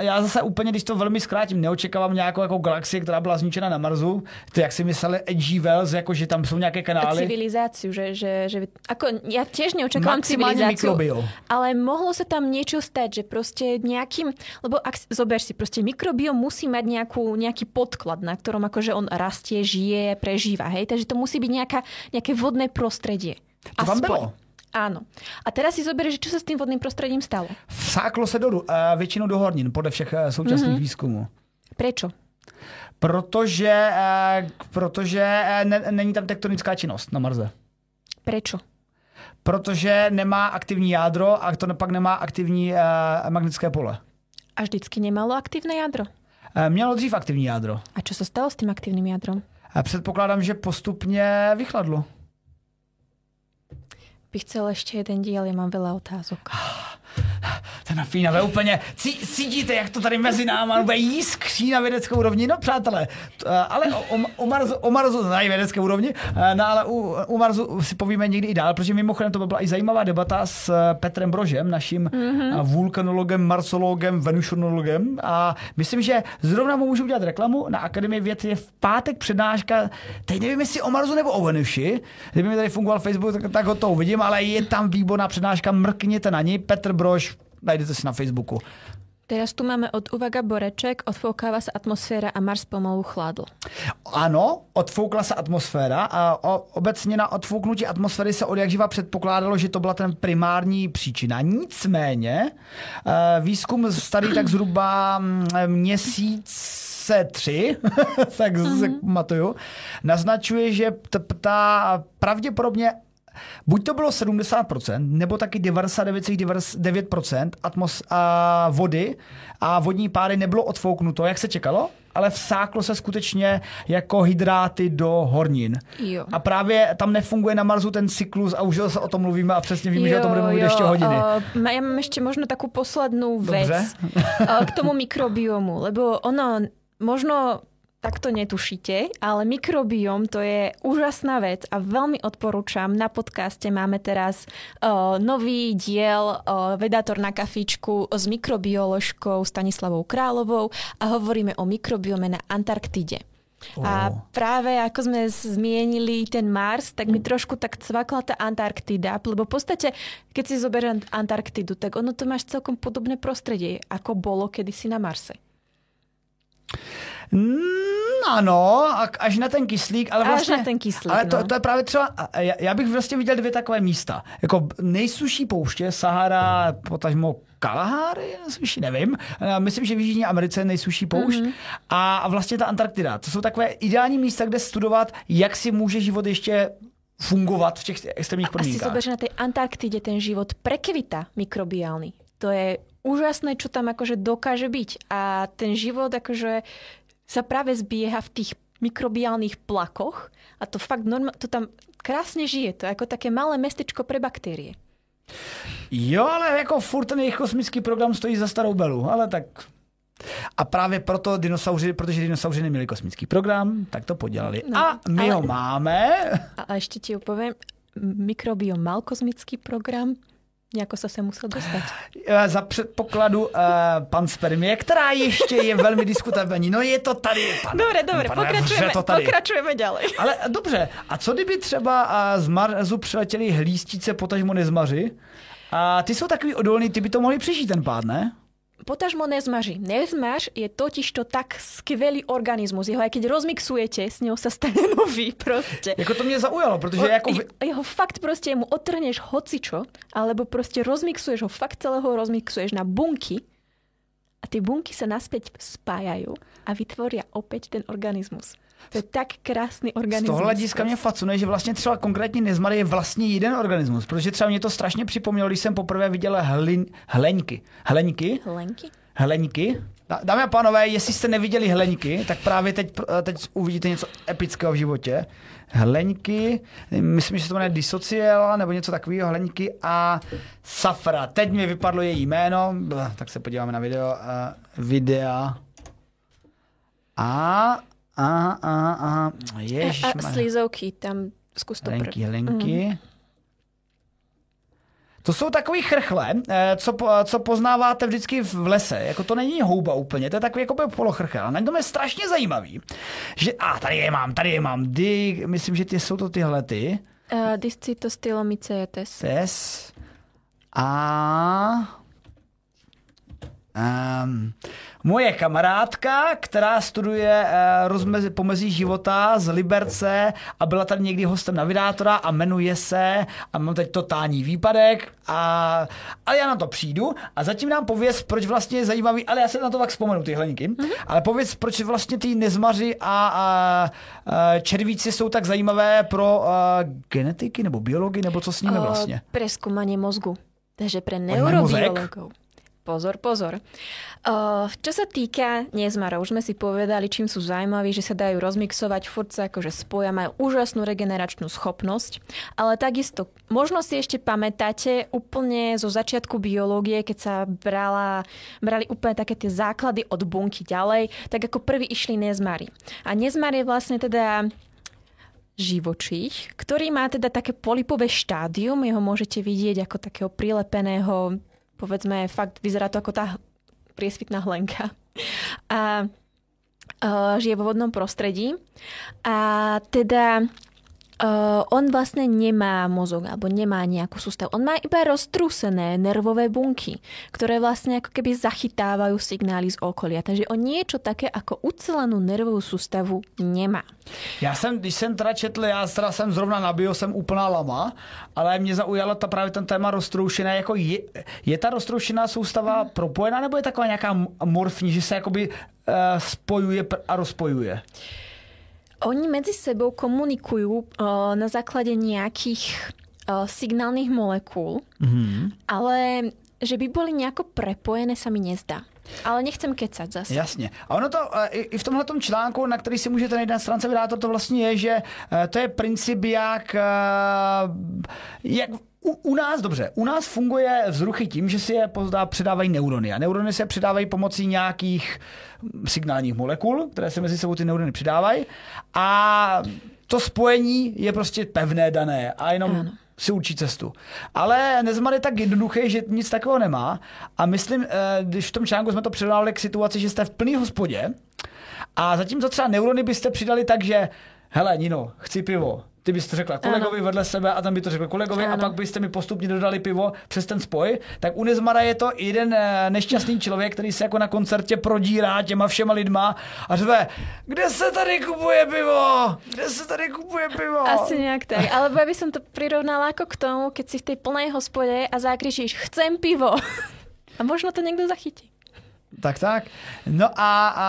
S1: já zase úplně, když to velmi zkrátím, neočekávám nějakou jako galaxii, která byla zničena na Marsu, to jak si mysleli H.G. Wells, jako že tam jsou nějaké kanály.
S2: Civilizáciu, že, že, že ako, ja tiež neočakávam civilizáciu,
S1: mikrobiom.
S2: ale mohlo sa tam niečo stať, že proste nejakým, lebo ak zober si, proste mikrobiom musí mať nejakú, nejaký podklad, na ktorom akože on rastie, žije, prežíva, hej, takže to musí byť nejaká, nejaké vodné prostredie.
S1: To vám bylo?
S2: Áno. A teraz si zober, že čo sa s tým vodným prostredím stalo?
S1: Vsáklo se do, uh, většinou do hornin, podle všech uh, současných mm-hmm. výzkumů.
S2: Prečo?
S1: Protože, eh, protože eh, ne, není tam tektonická činnost na Marze.
S2: Prečo?
S1: Protože nemá aktivní jádro a to pak nemá aktivní uh, magnetické pole.
S2: A vždycky nemalo aktivné jádro?
S1: Mělo dřív aktivní jádro.
S2: A co se stalo s tím aktivním jádrom?
S1: Předpokládám, že postupně vychladlo.
S2: by chcel ešte jeden diel, ja mám veľa otázok.
S1: Ten Fína, vy úplně cítíte, jak to tady mezi náma bude jiskří na vědecké úrovni. No přátelé, ale o, o, Marzu, o Marzu na vědecké úrovni, no ale u, u Marzu si povíme někdy i dál, protože mimochodem to byla i zajímavá debata s Petrem Brožem, naším mm-hmm. vulkanologem, marsologem, venušonologem a myslím, že zrovna mu můžu udělat reklamu. Na Akademii věd je v pátek přednáška, teď nevím, jestli o Marzu nebo o Venuši, kdyby mi tady fungoval Facebook, tak, tak ho to uvidím, ale je tam výborná přednáška, mrkněte na ní, Petr Brož, najdete si na Facebooku.
S2: Teraz tu máme od Uvaga Boreček, odfoukáva sa atmosféra a Mars pomalu chladl.
S1: Ano, odfoukla se atmosféra a obecně na odfouknutí atmosféry se od jak živa předpokládalo, že to byla ten primární příčina. Nicméně eh, výzkum starý tak zhruba mm, měsíce tři, tak mm-hmm. se pamatuju, naznačuje, že ta pravděpodobně Buď to bylo 70%, nebo taky 99,9% atmos a vody a vodní páry nebylo odfouknuto, jak se čekalo, ale vsáklo se skutečně jako hydráty do hornin.
S2: Jo.
S1: A právě tam nefunguje na Marsu ten cyklus a už se o tom mluvíme a přesně víme, jo, že o tom budeme mluvit ještě hodiny.
S2: Uh, já mám ještě možno takovou poslednou věc k tomu mikrobiomu, lebo ono možno takto netušíte, ale mikrobiom to je úžasná vec a veľmi odporúčam. Na podcaste máme teraz uh, nový diel uh, Vedátor na kafičku s mikrobioložkou Stanislavou Královou a hovoríme o mikrobiome na Antarktide. Oh. A práve ako sme zmienili ten Mars, tak mi trošku tak cvakla tá Antarktida, lebo v podstate, keď si zoberiem Antarktidu, tak ono to máš celkom podobné prostredie, ako bolo kedysi na Marse.
S1: Mm, ano, až na ten kyslík, ale vlastně...
S2: Až na ten kyslík,
S1: Ale to,
S2: no.
S1: to je právě třeba, já, já bych vlastně viděl dvě takové místa. Jako nejsuší pouště, Sahara, potažmo Kalahary, nejsuší, nevím. Myslím, že v Jižní Americe nejsuší poušť. Mm-hmm. A vlastně ta Antarktida. To jsou takové ideální místa, kde studovat, jak si může život ještě fungovat v těch extrémních podmínkách.
S2: A si zober, na té Antarktide ten život prekvita mikrobiálny. To je úžasné, čo tam akože dokáže byť. A ten život akože sa práve zbieha v tých mikrobiálnych plakoch a to fakt normál, to tam krásně žije. To je jako také malé mestečko pre baktérie.
S1: Jo, ale jako furt ten jejich kosmický program stojí za starou belu, ale tak... A právě proto dinosauři, protože dinosauři neměli kosmický program, tak to podělali. No, a my ale, ho máme.
S2: A ještě ti upovím, mikrobiom mal kosmický program, Jako se se musel dostat.
S1: Za předpokladu uh, pan Spermie, která ještě je velmi diskutabilní. No je to tady.
S2: Pane, dobre, dobre, pane, pokračujeme, to tady. pokračujeme ďalej.
S1: Ale dobře, a co kdyby třeba uh, z Marzu přiletěli hlístice, potažmo nezmaři? A ty jsou takový odolný, ty by to mohli přežít ten pád, ne?
S2: Potažmo nezmaži. Nezmaž je totiž to tak skvělý organismus. Jeho, keď rozmixujete, s ním se stane nový prostě.
S1: Jako to mě zaujalo, protože
S2: On,
S1: jako...
S2: Jeho fakt prostě mu otrneš hocičo, alebo prostě rozmixuješ ho, fakt celého rozmixuješ na bunky a ty bunky se naspěť spájají a vytvoria opět ten organismus. To je tak krásný organismus.
S1: Z toho hlediska mě fascinuje, že vlastně třeba konkrétně nezmar je vlastně jeden organismus, protože třeba mě to strašně připomnělo, když jsem poprvé viděl hlin, hleňky. Hleňky?
S2: Hleňky?
S1: Hleňky. Dámy a pánové, jestli jste neviděli hleňky, tak právě teď, teď uvidíte něco epického v životě. Hleňky, myslím, že se to jmenuje Disociel, nebo něco takového, hleňky a Safra. Teď mi vypadlo její jméno, tak se podíváme na video. Uh, videa. A Aha, aha, aha. Ježiš,
S2: a, a slizovky, tam zkus to
S1: Helenky, helenky. Mm. To jsou takový chrchle, eh, co, co poznáváte vždycky v lese. Jako to není houba úplně, to je takový jako polochrchle. Ale na tom je strašně zajímavý, že a tady je mám, tady je mám. Dy, myslím, že ty jsou to tyhle ty.
S2: Uh, Discitostylomicetes.
S1: Tes. A Um, moje kamarádka, která studuje uh, rozmezi, pomezí života z Liberce a byla tady někdy hostem navigátora a jmenuje se, a mám teď totální výpadek, a, ale já na to přijdu a zatím nám pověz, proč vlastně je zajímavý, ale já se na to tak vzpomenu, ty hleníky, mm-hmm. ale pověz, proč vlastně ty nezmaři a, a, a červíci jsou tak zajímavé pro a, genetiky nebo biologii, nebo co s nimi vlastně?
S2: Preskúmanie mozgu. Takže pre neurobiologov Pozor, pozor. Čo sa týka nezmarov, už sme si povedali, čím sú zaujímaví, že sa dajú rozmixovať, furt sa akože spoja, majú úžasnú regeneračnú schopnosť, ale takisto, možno si ešte pamätáte úplne zo začiatku biológie, keď sa brala, brali úplne také tie základy od bunky ďalej, tak ako prvý išli nezmary. A nezmar je vlastne teda živočích, ktorý má teda také polipové štádium, jeho môžete vidieť ako takého prilepeného povedzme, fakt vyzerá to ako tá priesvitná hlenka. A žije vo vodnom prostredí. A teda Uh, on vlastne nemá mozog alebo nemá nejakú sústavu. On má iba roztrúsené nervové bunky, ktoré vlastne ako keby zachytávajú signály z okolia. Takže on niečo také ako ucelenú nervovú sústavu nemá.
S1: Já jsem, když jsem teda četl, já teda jsem zrovna na bio, jsem úplná lama, ale mě zaujalo ta právě ten téma roztroušené, jako je, je ta roztroušená soustava propojená, nebo je taková nějaká morfní, že se jakoby uh, spojuje a rozpojuje?
S2: Oni medzi sebou komunikujú uh, na základe nejakých uh, signálnych molekúl, mm-hmm. ale že by boli nejako prepojené sa mi nezdá. Ale nechcem kecať zase.
S1: Jasně. A ono to i v tomhle článku, na který si můžete najít na stránce vydátor, to vlastně je, že to je princip, jak, jak u, u nás, dobře, u nás funguje vzruchy tím, že si je pozdá předávají neurony. A neurony se předávají pomocí nějakých signálních molekul, které se mezi sebou ty neurony přidávají. A to spojení je prostě pevné, dané a jenom ano. si učí cestu. Ale Nezmar je tak jednoduchý, že nic takového nemá. A myslím, eh, když v tom článku jsme to předávali k situaci, že jste v plný hospodě a zatímco třeba neurony byste přidali tak, že hele Nino, chci pivo, ty bys to řekla kolegovi ano. vedle sebe a tam by to řekl kolegovi ano. a pak byste mi postupně dodali pivo přes ten spoj, tak u Nezmara je to jeden eh, nešťastný člověk, který se jako na koncertě prodírá těma všema lidma a řve, kde se tady kupuje pivo? Kde se tady kupuje pivo?
S2: Asi nějak tak. Ale já bych to prirovnala jako k tomu, keď si v té plné hospodě a zakričíš, chcem pivo. A možno to někdo zachytí.
S1: Tak, tak. No a, a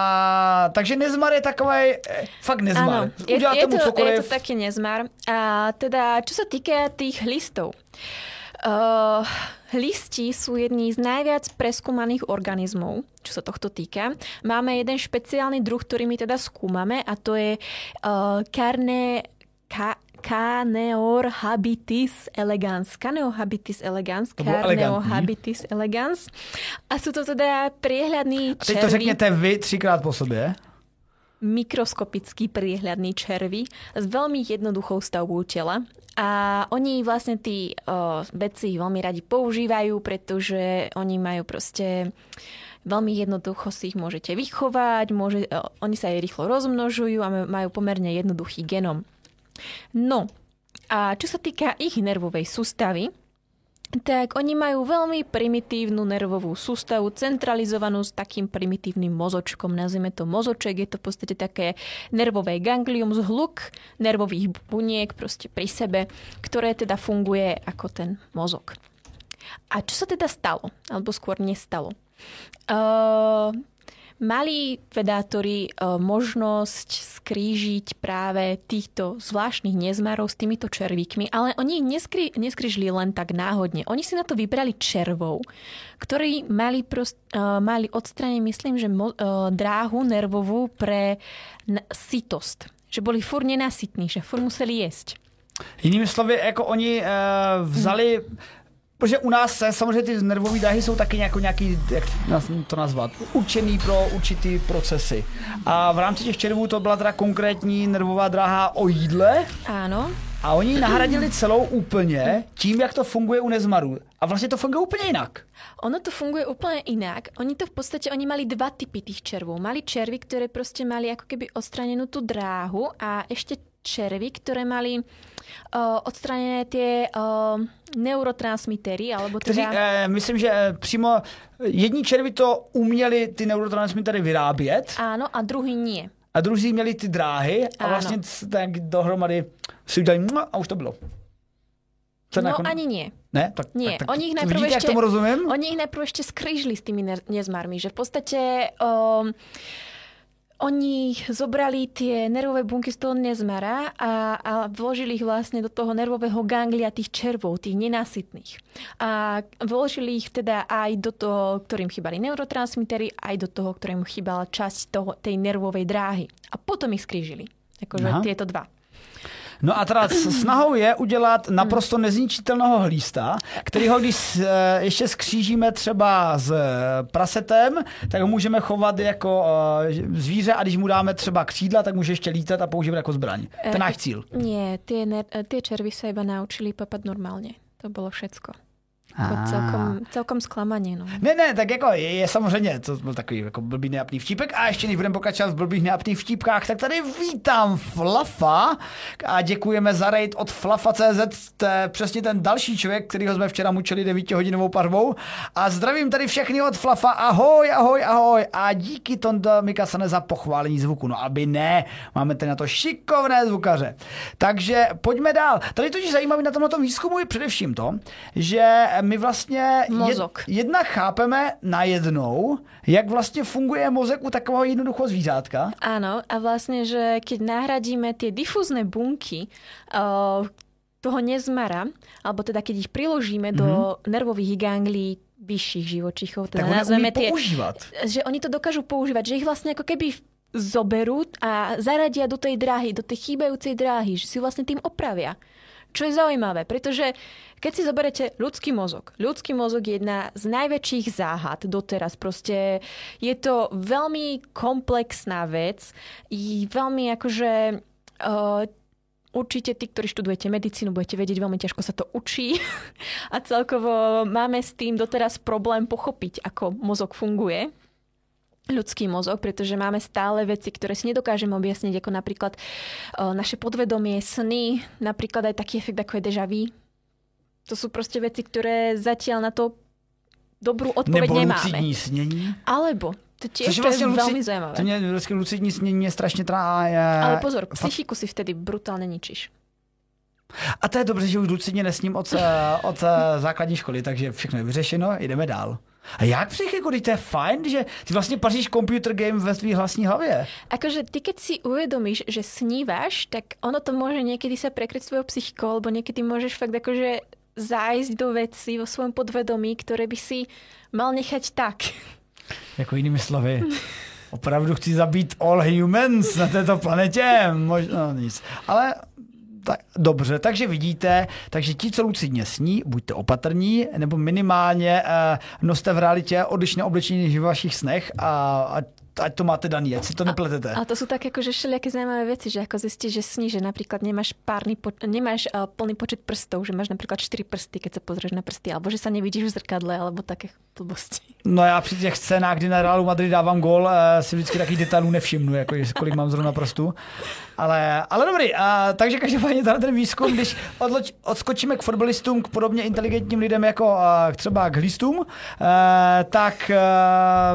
S1: takže nezmar je takový eh, fakt nezmar. Áno,
S2: je, je, to, cokoliv. je to taký nezmar. A teda, čo sa týka tých listov. Uh, listi sú jední z najviac preskúmaných organizmov, čo sa tohto týka. Máme jeden špeciálny druh, ktorý my teda skúmame a to je uh, carne, ka, Caneor habitis elegans. Caneo habitis elegans. Caneo habitis elegans. A sú to teda priehľadní
S1: červy. A teď to řekněte vy třikrát po sobě.
S2: Mikroskopický priehľadný červy s veľmi jednoduchou stavbou tela. A oni vlastne tí o, vedci veľmi radi používajú, pretože oni majú proste veľmi jednoducho si ich môžete vychovať, môže, o, oni sa aj rýchlo rozmnožujú a majú pomerne jednoduchý genom. No, a čo sa týka ich nervovej sústavy, tak oni majú veľmi primitívnu nervovú sústavu, centralizovanú s takým primitívnym mozočkom. Nazvime to mozoček, je to v podstate také nervové ganglium, zhluk nervových buniek proste pri sebe, ktoré teda funguje ako ten mozog. A čo sa teda stalo? Alebo skôr nestalo? Uh, Mali vedátori e, možnosť skrížiť práve týchto zvláštnych nezmarov s týmito červíkmi, ale oni ich neskri, neskrížili len tak náhodne. Oni si na to vybrali červov, ktorí mali, prost, uh, mali odstraniť, myslím, že mo, uh, dráhu nervovú pre sitost. Že boli furt nenasytní, že furt museli jesť.
S1: Jinými slovy, jako oni uh, vzali hmm Protože u nás se samozřejmě ty nervové dráhy jsou taky nějaký, nějaký, jak to nazvat, určený pro určitý procesy. A v rámci těch červů to byla teda konkrétní nervová dráha o jídle.
S2: Ano.
S1: A oni nahradili celou úplně tím, jak to funguje u nezmarů. A vlastně to funguje úplně jinak.
S2: Ono to funguje úplně jinak. Oni to v podstatě, oni mali dva typy těch červů. Mali červy, které prostě mali jako keby odstraněnou tu dráhu a ještě červy, ktoré mali uh, odstranené tie uh, neurotransmitery, alebo
S1: teda... Kteří, eh, myslím, že eh, přímo jedni červy to uměli ty neurotransmitery vyrábět.
S2: Áno, a druhý nie.
S1: A druhý měli ty dráhy a Áno. vlastně tak dohromady si udělali a už to bylo.
S2: Co no nakon... ani nie.
S1: Ne?
S2: Tak, nie.
S1: Tak,
S2: tak, oni ich najprv
S1: vidíte, ešte, tomu rozumím?
S2: Oni ich najprv ešte skryžili s tými nezmarmi, že v podstate um, oni zobrali tie nervové bunky z toho nezmara a, a vložili ich vlastne do toho nervového ganglia tých červov, tých nenasytných. A vložili ich teda aj do toho, ktorým chýbali neurotransmitery, aj do toho, ktorým chýbala časť toho, tej nervovej dráhy. A potom ich skrížili. Akože
S1: Aha.
S2: tieto dva.
S1: No a teda snahou je udělat naprosto nezničitelného hlísta, kterýho když eh, ještě skřížíme třeba s eh, prasetem, tak ho můžeme chovat jako eh, zvíře a když mu dáme třeba křídla, tak může ještě lítat a používat jako zbraň. To je náš cíl.
S2: Nie, tie, ner- tie červy sa iba naučili papať normálne. To bolo všetko. Ako celkom, celkom sklamanie. No.
S1: Ne, ne, tak jako je, je samozřejmě, to byl takový jako blbý neapný vtípek a ještě než budeme pokračovat v blbých neapných vtípkách, tak tady vítám Flafa a děkujeme za raid od Flafa.cz, to je přesně ten další člověk, kterýho jsme včera mučili 9 hodinovou parvou a zdravím tady všechny od Flafa, ahoj, ahoj, ahoj a díky Tonda Mikasane za pochválení zvuku, no aby ne, máme tady na to šikovné zvukaře. Takže pojďme dál. Tady totiž zajímavý na tomhle výzkumu je především to, že my vlastně
S2: Mozok.
S1: Jedna chápeme najednou, jak vlastně funguje mozek u takového jednoduchého zvířátka.
S2: Áno, a vlastne, že keď nahradíme tie difúzne bunky uh, toho nezmara, alebo teda keď ich priložíme mm-hmm. do nervových ganglí vyšších živočichov, teda
S1: Tak
S2: nazveme tie,
S1: používat.
S2: že oni to dokážu používať, že ich vlastne ako keby zoberú a zaradia do tej dráhy, do tej chýbajúcej dráhy, že si vlastne tým opravia. Čo je zaujímavé, pretože keď si zoberete ľudský mozog, ľudský mozog je jedna z najväčších záhad doteraz. Proste je to veľmi komplexná vec, i veľmi akože uh, Určite tí, ktorí študujete medicínu, budete vedieť, veľmi ťažko sa to učí. A celkovo máme s tým doteraz problém pochopiť, ako mozog funguje ľudský mozog, pretože máme stále veci, ktoré si nedokážeme objasniť, ako napríklad uh, naše podvedomie, sny, napríklad aj taký efekt, ako je deja vu. To sú proste veci, ktoré zatiaľ na to dobrú odpoveď
S1: Nebo
S2: nemáme.
S1: lucidní snění.
S2: Alebo, to
S1: Což
S2: je
S1: vlastně
S2: veľmi
S1: luci-
S2: zaujímavé.
S1: To mě vždycky lucidní snění mě strašně trá. Je,
S2: Ale pozor, psychiku si vtedy brutálne ničíš.
S1: A to je dobře, že už lucidně nesním od, eh, od eh, základní školy, takže všechno je vyřešeno, jdeme dál. A jak psychiku, teď to je fajn, že ty vlastně paříš computer game ve svý vlastní hlavě.
S2: Akože ty keď si uvedomíš, že snívaš, tak ono to môže niekedy sa prekryť s tvojou psychikou, alebo niekedy môžeš fakt akože zájsť do veci vo svojom podvedomí, ktoré by si mal nechať tak.
S1: Jako jinými slovy. Opravdu chci zabít all humans na této planetě. Možná nic. Ale tak, dobře, takže vidíte, takže ti, co lucidně sní, buďte opatrní, nebo minimálně uh, noste v realitě odlišné oblečení než v vašich snech a, a ať to máte daný, ať si to nepletete.
S2: A to sú také akože všelijaké zaujímavé veci, že ako zistíš, že sní, že napríklad nemáš, párny po, nemáš uh, plný počet prstov, že máš napríklad 4 prsty, keď sa pozrieš na prsty, alebo že sa nevidíš v zrkadle, alebo také blbosti.
S1: No já při těch scénách, kdy na Realu Madrid dávám gol, eh, si vždycky takových detailů nevšimnu, jako že kolik mám zrovna prstů. Ale, ale dobrý, a, takže každopádně tenhle ten výzkum, když odloč, odskočíme k fotbalistům, k podobně inteligentním lidem jako a, třeba k hlistům, eh, tak eh,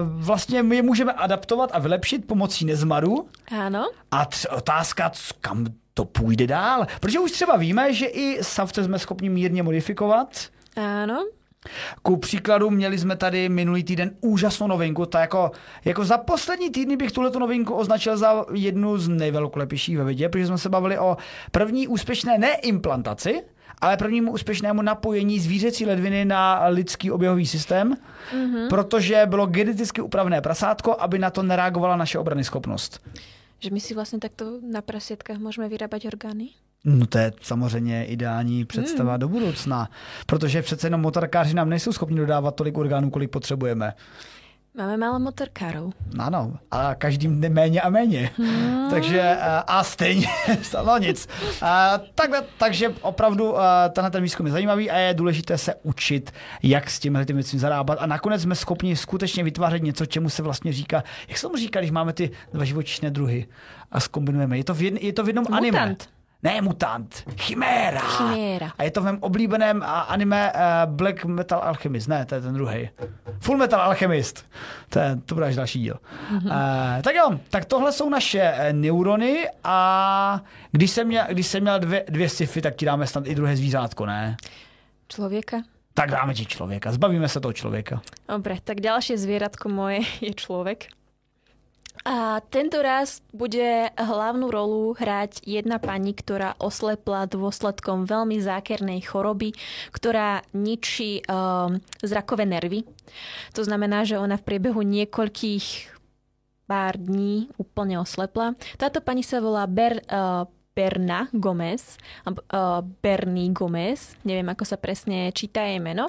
S1: vlastně my je můžeme adaptovat a vylepšit pomocí nezmaru.
S2: Áno,
S1: A tř- otázka, kam to půjde dál. Protože už třeba víme, že i savce jsme schopni mírně modifikovat.
S2: áno.
S1: Ku příkladu měli jsme tady minulý týden úžasnou novinku, ta jako, jako za poslední týdny bych tuhle novinku označil za jednu z nejvelkolepějších ve vědě, protože jsme se bavili o první úspěšné neimplantaci, ale prvnímu úspěšnému napojení zvířecí ledviny na lidský oběhový systém, mm-hmm. protože bylo geneticky upravené prasátko, aby na to nereagovala naše obrany schopnost.
S2: Že my si vlastne takto na prasietkách môžeme vyrábať orgány?
S1: No to je samozřejmě ideální představa hmm. do budoucna, protože přece jenom motorkáři nám nejsou schopni dodávat tolik orgánů, kolik potřebujeme.
S2: Máme málo motorkárov.
S1: Ano, a každým dnem méně a méně. Hmm. takže a, stejně, no nic. A, takhle, takže opravdu tenhle ten výzkum je zajímavý a je důležité se učit, jak s těmi věcmi zarábat. A nakonec jsme schopni skutečně vytvářet něco, čemu se vlastně říká, jak se tomu říká, když máme ty dva živočišné druhy a zkombinujeme. Je to v, jedn, je to v jednom
S2: Mutant.
S1: anime. Ne, mutant. Chiméra.
S2: Chiméra.
S1: A je to v mém oblíbeném anime uh, Black Metal Alchemist. Ne, to je ten druhý. Full Metal Alchemist. To, je, to bude až další díl. Mm-hmm. Uh, tak jo, tak tohle jsou naše uh, neurony a když jsem měl, když jsem měl dvě, dvě sci-fi, tak ti dáme snad i druhé zvířátko, ne?
S2: Človeka?
S1: Tak dáme ti člověka. Zbavíme se toho člověka.
S2: Dobre, tak ďalšie zvieratko moje je človek. A tento raz bude hlavnú rolu hrať jedna pani, ktorá oslepla dôsledkom veľmi zákernej choroby, ktorá ničí um, zrakové nervy. To znamená, že ona v priebehu niekoľkých pár dní úplne oslepla. Táto pani sa volá Ber, uh, Berna Gomez, uh, Bernie Gomez, neviem ako sa presne číta jej meno,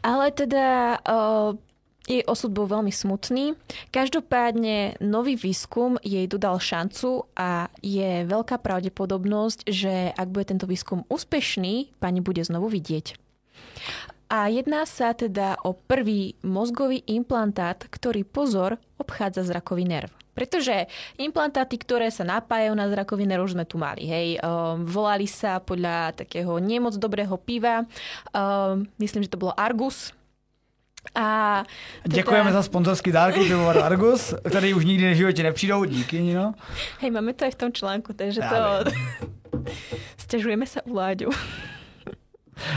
S2: ale teda uh, jej osud bol veľmi smutný. Každopádne nový výskum jej dodal šancu a je veľká pravdepodobnosť, že ak bude tento výskum úspešný, pani bude znovu vidieť. A jedná sa teda o prvý mozgový implantát, ktorý pozor obchádza zrakový nerv. Pretože implantáty, ktoré sa napájajú na zrakový nerv, už sme tu mali. Hej. Um, volali sa podľa takého nemoc dobrého piva. Um, myslím, že to bolo Argus a
S1: teda... Děkujeme za sponzorský dárky pivovar Argus, který už nikdy v životě nepřijdou, díky, Nino.
S2: Hej, máme to aj v tom článku, takže to... Stěžujeme se u Láďu.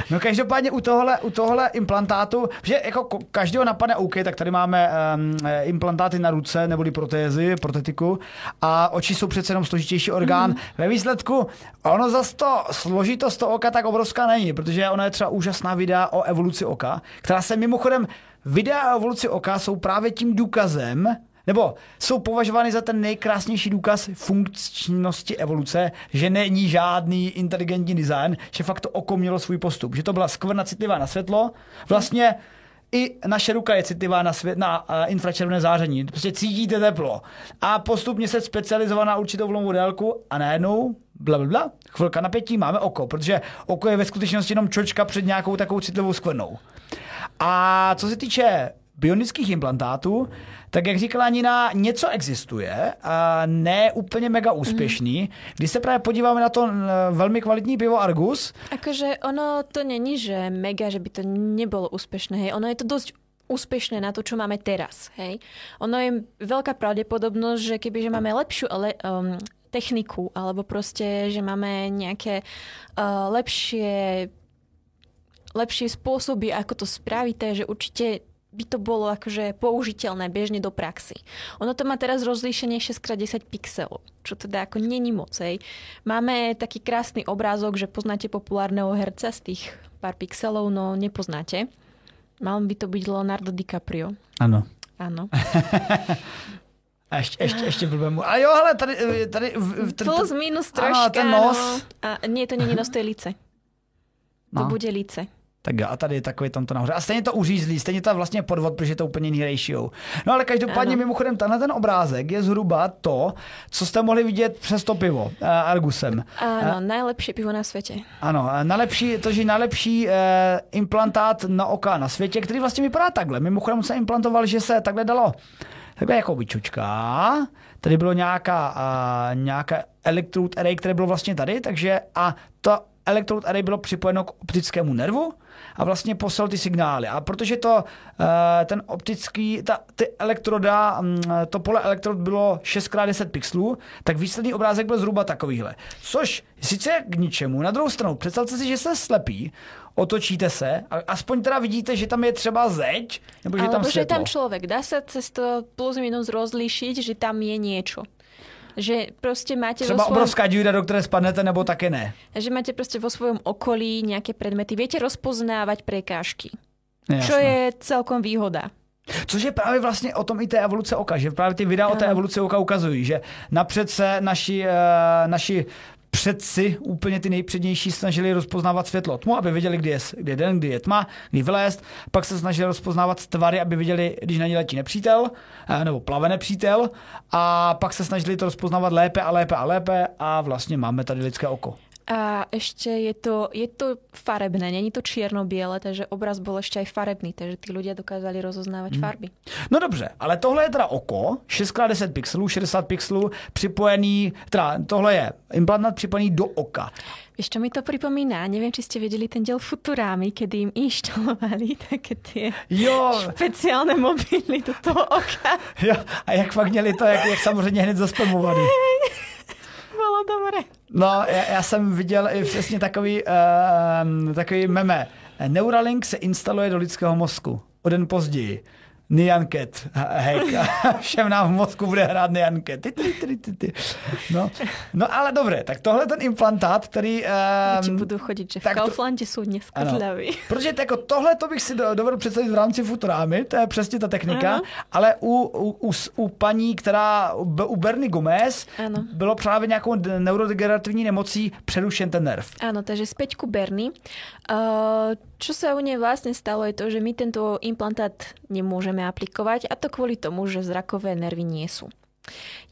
S1: No každopádně u tohle, u tohle implantátu, že jako každého napadne OK, tak tady máme um, implantáty na ruce, neboli protézy, protetiku a oči jsou přece jenom složitější orgán. Mm. Ve výsledku ono zase to složitost toho oka tak obrovská není, protože ona je třeba úžasná videa o evoluci oka, která se mimochodem videa o evoluci oka jsou právě tím důkazem, nebo jsou považovány za ten nejkrásnější důkaz funkčnosti evoluce, že není žádný inteligentní design, že fakt to oko mělo svůj postup, že to byla skvrna citlivá na světlo, vlastně i naše ruka je citlivá na, svět, na uh, infračervené záření. Prostě cítíte teplo. A postupně se specializovat na určitou vlnovou délku a najednou bla, bla, bla, chvilka napětí, máme oko, protože oko je ve skutečnosti jenom čočka před nějakou takovou citlivou skvrnou. A co se týče bionických implantátů, tak jak říkala Nina, něco existuje, a ne úplně mega úspěšný. Mm. Když se právě podíváme na to velmi kvalitní pivo Argus.
S2: Akože ono to není, že mega, že by to nebylo úspěšné. Hej. Ono je to dost úspešné na to, čo máme teraz. Hej. Ono je veľká pravdepodobnosť, že keby že máme lepšiu ale, um, techniku, alebo proste, že máme nejaké uh, lepšie lepšie spôsoby, ako to spravíte, že určite by to bolo akože použiteľné bežne do praxi. Ono to má teraz rozlíšenie 6x10 pixelov, čo teda ako není mocej. Máme taký krásny obrázok, že poznáte populárneho herca z tých pár pixelov, no nepoznáte. Mal by to byť Leonardo DiCaprio.
S1: Ano.
S2: Ano.
S1: A ještě, ještě, ještě blbému. A jo, ale tady... tady,
S2: tady Plus, minus troška. Ano, ten nos. No. A nie, to není nos, to je lice. No. To bude lice.
S1: Tak jo, a tady je takový tamto nahoře. A stejně to uřízlý, stejně to vlastně podvod, protože je to úplně jiný ratio. No ale každopádně ano. mimochodem tenhle ten obrázek je zhruba to, co jste mohli vidět přes to pivo uh, Argusem.
S2: Ano, uh, nejlepší pivo na světě.
S1: Ano, nejlepší, to, že nejlepší uh, implantát na oka na světě, který vlastně vypadá takhle. Mimochodem se implantoval, že se takhle dalo takhle jako byčučka. Tady bylo nějaká, uh, nějaká electrode array, které bylo vlastně tady, takže a to electrode array bylo připojeno k optickému nervu a vlastně poslal ty signály. A protože to eh, ten optický, ta, ty elektroda, mm, to pole elektrod bylo 6x10 pixelů, tak výsledný obrázek byl zhruba takovýhle. Což sice k ničemu. Na druhou stranu, představte si, že se slepí, otočíte se, a aspoň teda vidíte, že tam je třeba zeď, nebo že
S2: Alebo
S1: tam světlo.
S2: že tam člověk. Dá se cez to plus minus rozlišiť, že tam je něco že prostě máte
S1: Třeba svojom... obrovská díra, do které spadnete, nebo také ne.
S2: Že máte prostě vo svojom okolí nějaké predmety. Viete rozpoznávať prekážky. Jasné. Čo je celkom výhoda.
S1: Což je právě vlastně o tom i té evoluce oka, že právě ty videa o té evoluci oka ukazují, že napřed se naši, uh, naši předci, úplně ty nejpřednější, snažili rozpoznávat světlo tmu, aby věděli, kdy je, kdy je den, kdy je tma, kdy vylézt. Pak se snažili rozpoznávat tvary, aby viděli, když na ně letí nepřítel, eh, nebo plave nepřítel. A pak se snažili to rozpoznávat lépe a lépe a lépe a vlastně máme tady lidské oko.
S2: A ešte je to, je to farebné, není to čierno-biele, takže obraz bol ešte aj farebný, takže tí ľudia dokázali rozoznávať hmm. farby.
S1: No dobře, ale tohle je teda oko, 6x10 pixelů, 60 pixelů, připojený, teda tohle je implantát připojený do oka.
S2: Víš, čo mi to pripomíná? Neviem, či ste vedeli ten diel Futurámy, kedy im inštalovali také tie jo. špeciálne mobily do toho oka.
S1: Jo, a jak fakt měli to, jak, jak samozřejmě hned zaspamovaný.
S2: Bylo dobré.
S1: No, já, já jsem viděl i přesně takový, uh, takový meme. Neuralink se instaluje do lidského mozku o den později. Nyan Cat hack. Všem nám v mozku bude hrát Nyan Cat. Ty, ty, ty, ty, ty. No. no ale dobré, tak tohle ten implantát, který...
S2: Um, budu chodit, že v Kauflandě jsou dneska zľavy.
S1: Protože jako tohle to bych si dovedl představit v rámci Futurámy, to je přesně ta technika, ano. ale u, u, u, u paní, která, u Bernie Gomez, ano. bylo právě nějakou neurodegenerativní nemocí přerušen ten nerv.
S2: Ano, takže zpět ku Bernie. Uh, čo sa u nej vlastne stalo je to, že my tento implantát nemôžeme aplikovať a to kvôli tomu, že zrakové nervy nie sú.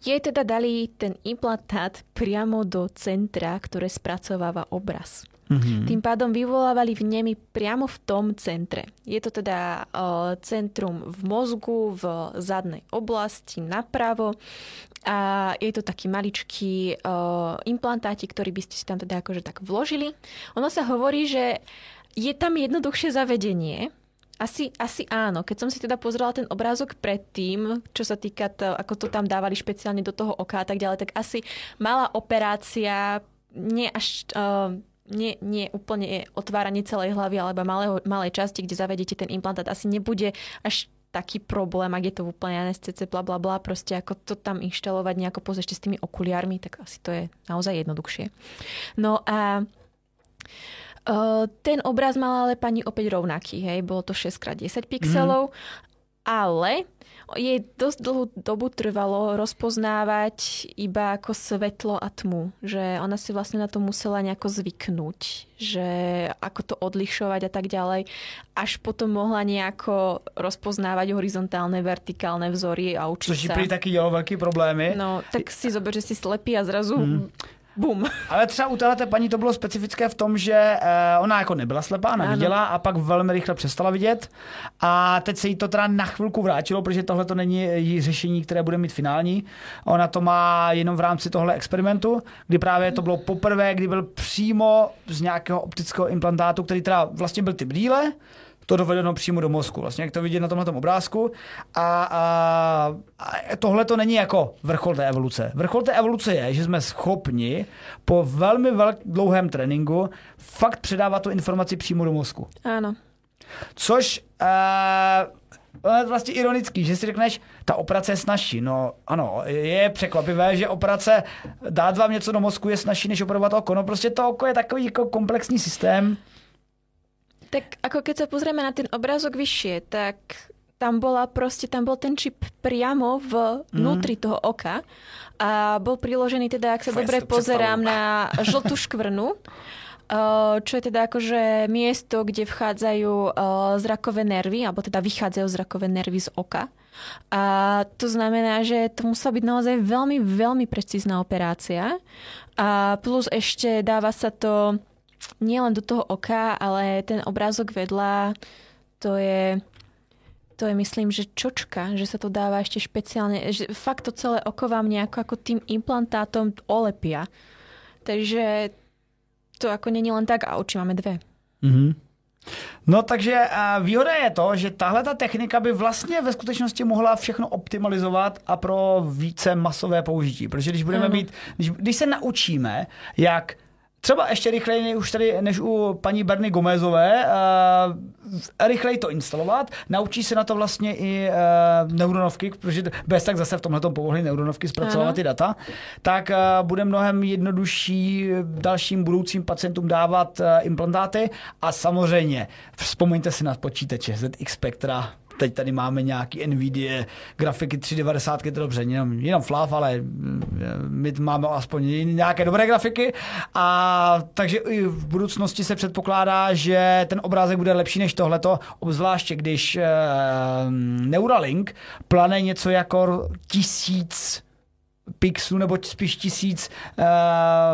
S2: Jej teda dali ten implantát priamo do centra, ktoré spracováva obraz. Mm-hmm. Tým pádom vyvolávali v nemi priamo v tom centre. Je to teda uh, centrum v mozgu, v zadnej oblasti, napravo a je to taký maličký uh, implantátik, ktorý by ste si tam teda akože tak vložili. Ono sa hovorí, že je tam jednoduchšie zavedenie, asi, asi áno. Keď som si teda pozrela ten obrázok predtým, čo sa týka to, ako to tam dávali špeciálne do toho oka a tak ďalej, tak asi malá operácia, nie až... Uh, nie, nie úplne otváranie celej hlavy alebo malého, malej časti, kde zavedete ten implantát, asi nebude až taký problém, ak je to úplne anestece, bla bla bla, proste ako to tam inštalovať nejako pozriešte s tými okuliármi, tak asi to je naozaj jednoduchšie. No a Uh, ten obraz mal ale pani opäť rovnaký, hej, bolo to 6x10 pixelov, mm. ale jej dosť dlhú dobu trvalo rozpoznávať iba ako svetlo a tmu, že ona si vlastne na to musela nejako zvyknúť, že ako to odlišovať a tak ďalej, až potom mohla nejako rozpoznávať horizontálne, vertikálne vzory a učiť
S1: Což sa. Což taky dělalo velký problémy.
S2: No, tak si zober, že si slepý a zrazu mm Bum.
S1: Ale třeba u téhle paní to bylo specifické v tom, že eh, ona jako nebyla slepá, neviděla a pak velmi rychle přestala vidět. A teď se jí to teda na chvilku vrátilo, protože tohle to není její řešení, které bude mít finální. Ona to má jenom v rámci tohle experimentu, kdy právě to bylo poprvé, kdy byl přímo z nějakého optického implantátu, který teda vlastně byl ty brýle, to dovedeno přímo do mozku, vlastně jak to vidět na tomhle obrázku. A, a, a tohle to není jako vrchol té evoluce. Vrchol té evoluce je, že jsme schopni po velmi velk, dlouhém tréninku fakt předávat tu informaci přímo do mozku.
S2: Ano.
S1: Což uh, je vlastně ironický, že si řekneš, ta operace je snažší. No ano, je překvapivé, že operace dát vám něco do mozku je snažší, než operovat oko. No prostě to oko je takový jako komplexní systém.
S2: Tak ako keď sa pozrieme na ten obrázok vyššie, tak tam bola proste, tam bol ten čip priamo v vnútri mm. toho oka a bol priložený teda, ak sa dobre pozerám, na žltú škvrnu, čo je teda akože miesto, kde vchádzajú zrakové nervy, alebo teda vychádzajú zrakové nervy z oka. A to znamená, že to musela byť naozaj veľmi, veľmi precízna operácia. A plus ešte dáva sa to nie len do toho oka, ale ten obrázok vedľa, to je, to je myslím, že čočka, že sa to dáva ešte špeciálne, že fakt to celé oko vám nejako ako tým implantátom olepia. Takže to ako není len tak a oči máme dve. Mm-hmm.
S1: No takže výhoda je to, že tahle ta technika by vlastně ve skutečnosti mohla všechno optimalizovat a pro více masové použití. Protože když budeme ano. mít, když, když se naučíme, jak třeba ještě rychleji už tady, než u paní Berny Gomezové, uh, rychleji to instalovat, naučí se na to vlastně i uh, neuronovky, protože bez tak zase v tomhle pomohly neuronovky zpracovat ty data, tak uh, bude mnohem jednodušší dalším budoucím pacientům dávat uh, implantáty. A samozřejmě vzpomeňte si na počítače ZX Spectra, teď tady máme nějaký NVIDIA grafiky 390, to dobře, jenom, jenom flav, ale mm, my máme aspoň nějaké dobré grafiky. A takže i v budoucnosti se předpokládá, že ten obrázek bude lepší než tohleto, obzvláště když uh, Neuralink plane něco jako tisíc pixelů nebo spíš tisíc uh,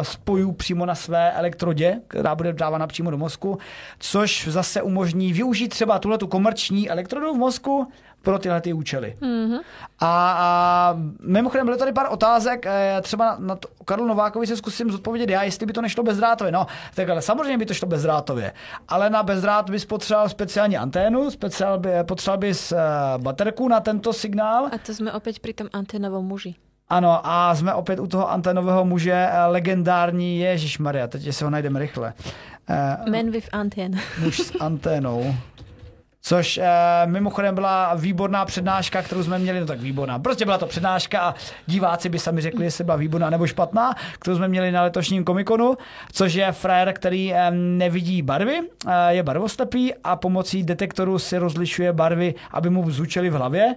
S1: spojů přímo na své elektrodě, která bude dávána přímo do mozku, což zase umožní využít třeba tuhle tu komerční elektrodu v mozku pro tyhle ty účely. Mm-hmm. A, a mimochodem bylo tady pár otázek, eh, třeba na to, Karlu Novákovi se zkusím zodpovědět já, jestli by to nešlo bezdrátově. No, tak ale samozřejmě by to šlo bezdrátově, ale na bezdrát bys potřeboval speciální anténu, speciál by, potřeboval bys uh, baterku na tento signál.
S2: A to jsme opět při tom anténovém muži.
S1: Ano, a jsme opět u toho antenového muže, eh, legendární Ježíš Maria, teď se ho najdeme rychle.
S2: Uh, Man with anten.
S1: Muž s anténou. Což eh, mimochodem byla výborná přednáška, kterou jsme měli, no tak výborná. Prostě byla to přednáška a diváci by sami řekli, jestli byla výborná nebo špatná, kterou jsme měli na letošním komikonu, což je frajer, který eh, nevidí barvy, eh, je barvoslepý a pomocí detektoru si rozlišuje barvy, aby mu zvučely v hlavě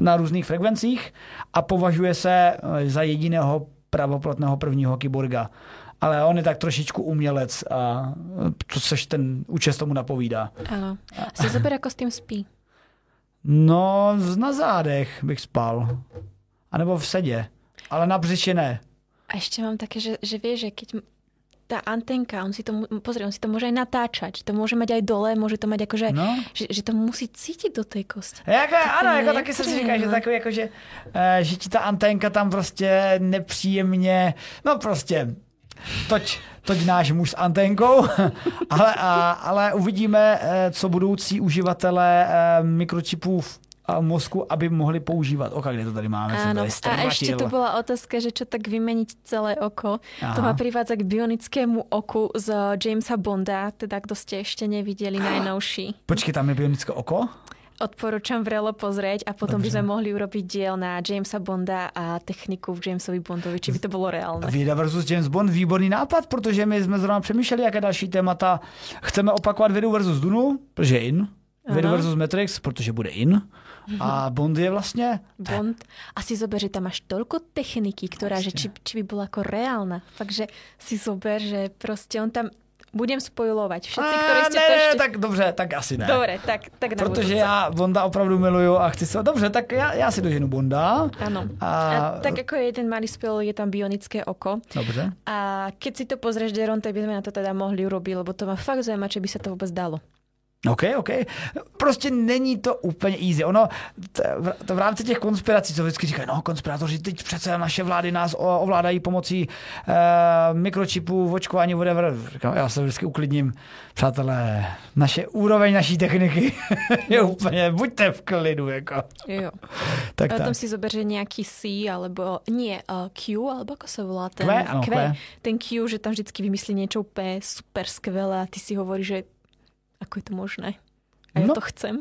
S1: na různých frekvencích a považuje se eh, za jediného pravoplatného prvního kyborga ale on je tak trošičku umělec a to což ten účest tomu napovídá.
S2: Ano. Si zober, jako s tím spí.
S1: No, na zádech bych spal. A nebo v sedě. Ale na břiše ne.
S2: A ještě mám také, že, že vieš, že keď tá antenka, on si to, pozri, on si to môže aj natáčať, že to môže mať aj dole, môže to mať akože, no. že, že to musí cítiť do tej kosti.
S1: Jako, ano, jako taky se si říká, že takový jako, že, uh, že ti ta antenka tam prostě nepříjemně, no prostě toť, toť náš muž s antenkou, ale, a, ale uvidíme, eh, co budoucí uživatelé eh, mikročipů v mozku, aby mohli používat oka, kde to tady máme.
S2: Áno, a ešte tu bola otázka, že čo tak vymeniť celé oko. Aha. To ma privádza k bionickému oku z Jamesa Bonda, teda kto ste ešte nevideli najnovší.
S1: Počkej, tam je bionické oko?
S2: Odporúčam vrelo pozrieť a potom Dobře. by sme mohli urobiť diel na Jamesa Bonda a techniku v Jamesovi Bondovi, či by to bylo reálné.
S1: Věda versus James Bond, výborný nápad, protože my jsme zrovna přemýšleli, jaké další témata chceme opakovat vědu versus Dunu, protože in. Vědu versus Matrix, protože bude in. A Bond je vlastně...
S2: Bond. A si zober, že tam máš toľko techniky, ktorá, že či, či by bola ako reálna. Fakt, že si zober, že prostě on tam budem spojovat. Všetci, kteří jste
S1: ne,
S2: to ještě...
S1: tak dobře, tak asi ne.
S2: Dobře, tak, tak
S1: Protože budouce. já Bonda opravdu miluju a chci se... Dobře, tak já, já si doženu Bonda.
S2: Ano. A... a tak jako je ten malý spil, je tam bionické oko.
S1: Dobře.
S2: A keď si to pozrieš, Deron, tak by sme na to teda mohli urobiť, lebo to má fakt zajímat, či by se to vůbec dalo.
S1: OK, OK. Prostě není to úplně easy. Ono, to v rámci těch konspirací, co vždycky říkají, no konspirátoři, teď přece naše vlády nás ovládají pomocí uh, mikročipů, očkování, whatever. Já se vždycky uklidním, přátelé, naše úroveň naší techniky je úplně, buďte v klidu, jako.
S2: Jo. tak, a tam si zober, že nějaký C, alebo nie, uh, Q, alebo ako se volá ten
S1: Q, ano, Q, Q.
S2: ten Q, že tam vždycky vymyslí něco úplně super skvělé a ty si hovoríš, že Ako je to možné? A já no. to chcem.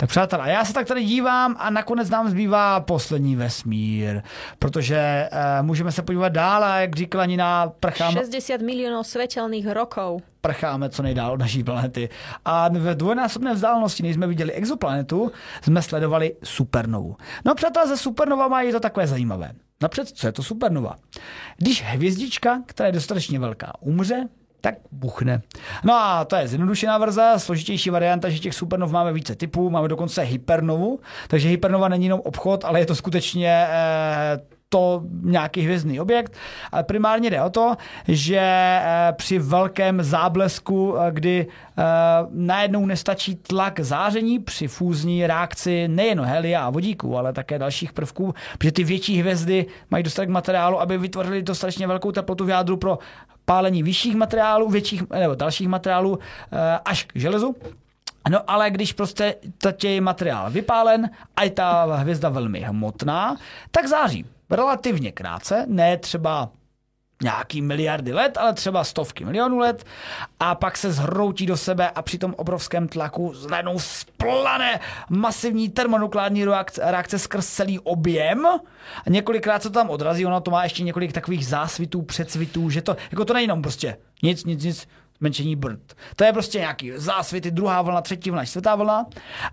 S1: Tak přátelé, já se tak tady dívám a nakonec nám zbývá poslední vesmír, protože uh, můžeme se podívat dál a jak říkala Nina,
S2: prcháme... 60 milionů světelných rokov.
S1: Prcháme co nejdál od naší planety. A ve dvojnásobné vzdálenosti, než jsme viděli exoplanetu, jsme sledovali supernovu. No přátelé, ze supernovama je to takové zajímavé. Napřed, co je to supernova? Když hvězdička, která je dostatečně velká, umře, tak buchne. No a to je zjednodušená verze, složitější varianta, že těch supernov máme více typů, máme dokonce hypernovu, takže hypernova není jenom obchod, ale je to skutečně eh, to nějaký hvězdný objekt. Ale primárně jde o to, že eh, při velkém záblesku, eh, kdy najednou nestačí tlak záření při fúzní reakci nejen helia a vodíku, ale také dalších prvků, protože ty větší hvězdy mají dostatek materiálu, aby vytvořili dostatečně velkou teplotu v jádru pro pálení vyšších materiálů, větších nebo dalších materiálů až k železu. No ale když prostě je materiál vypálen a je ta hvězda velmi hmotná, tak září relativně krátce, ne třeba nějaký miliardy let, ale třeba stovky milionů let a pak se zhroutí do sebe a při tom obrovském tlaku najednou splane masivní termonukleární reakce, reakce skrz celý objem a několikrát se tam odrazí, ono to má ještě několik takových zásvitů, předsvitů, že to, jako to nejenom prostě nic, nic, nic, zmenšení brd. To je prostě nějaký zásvity, druhá vlna, třetí vlna, čtvrtá vlna.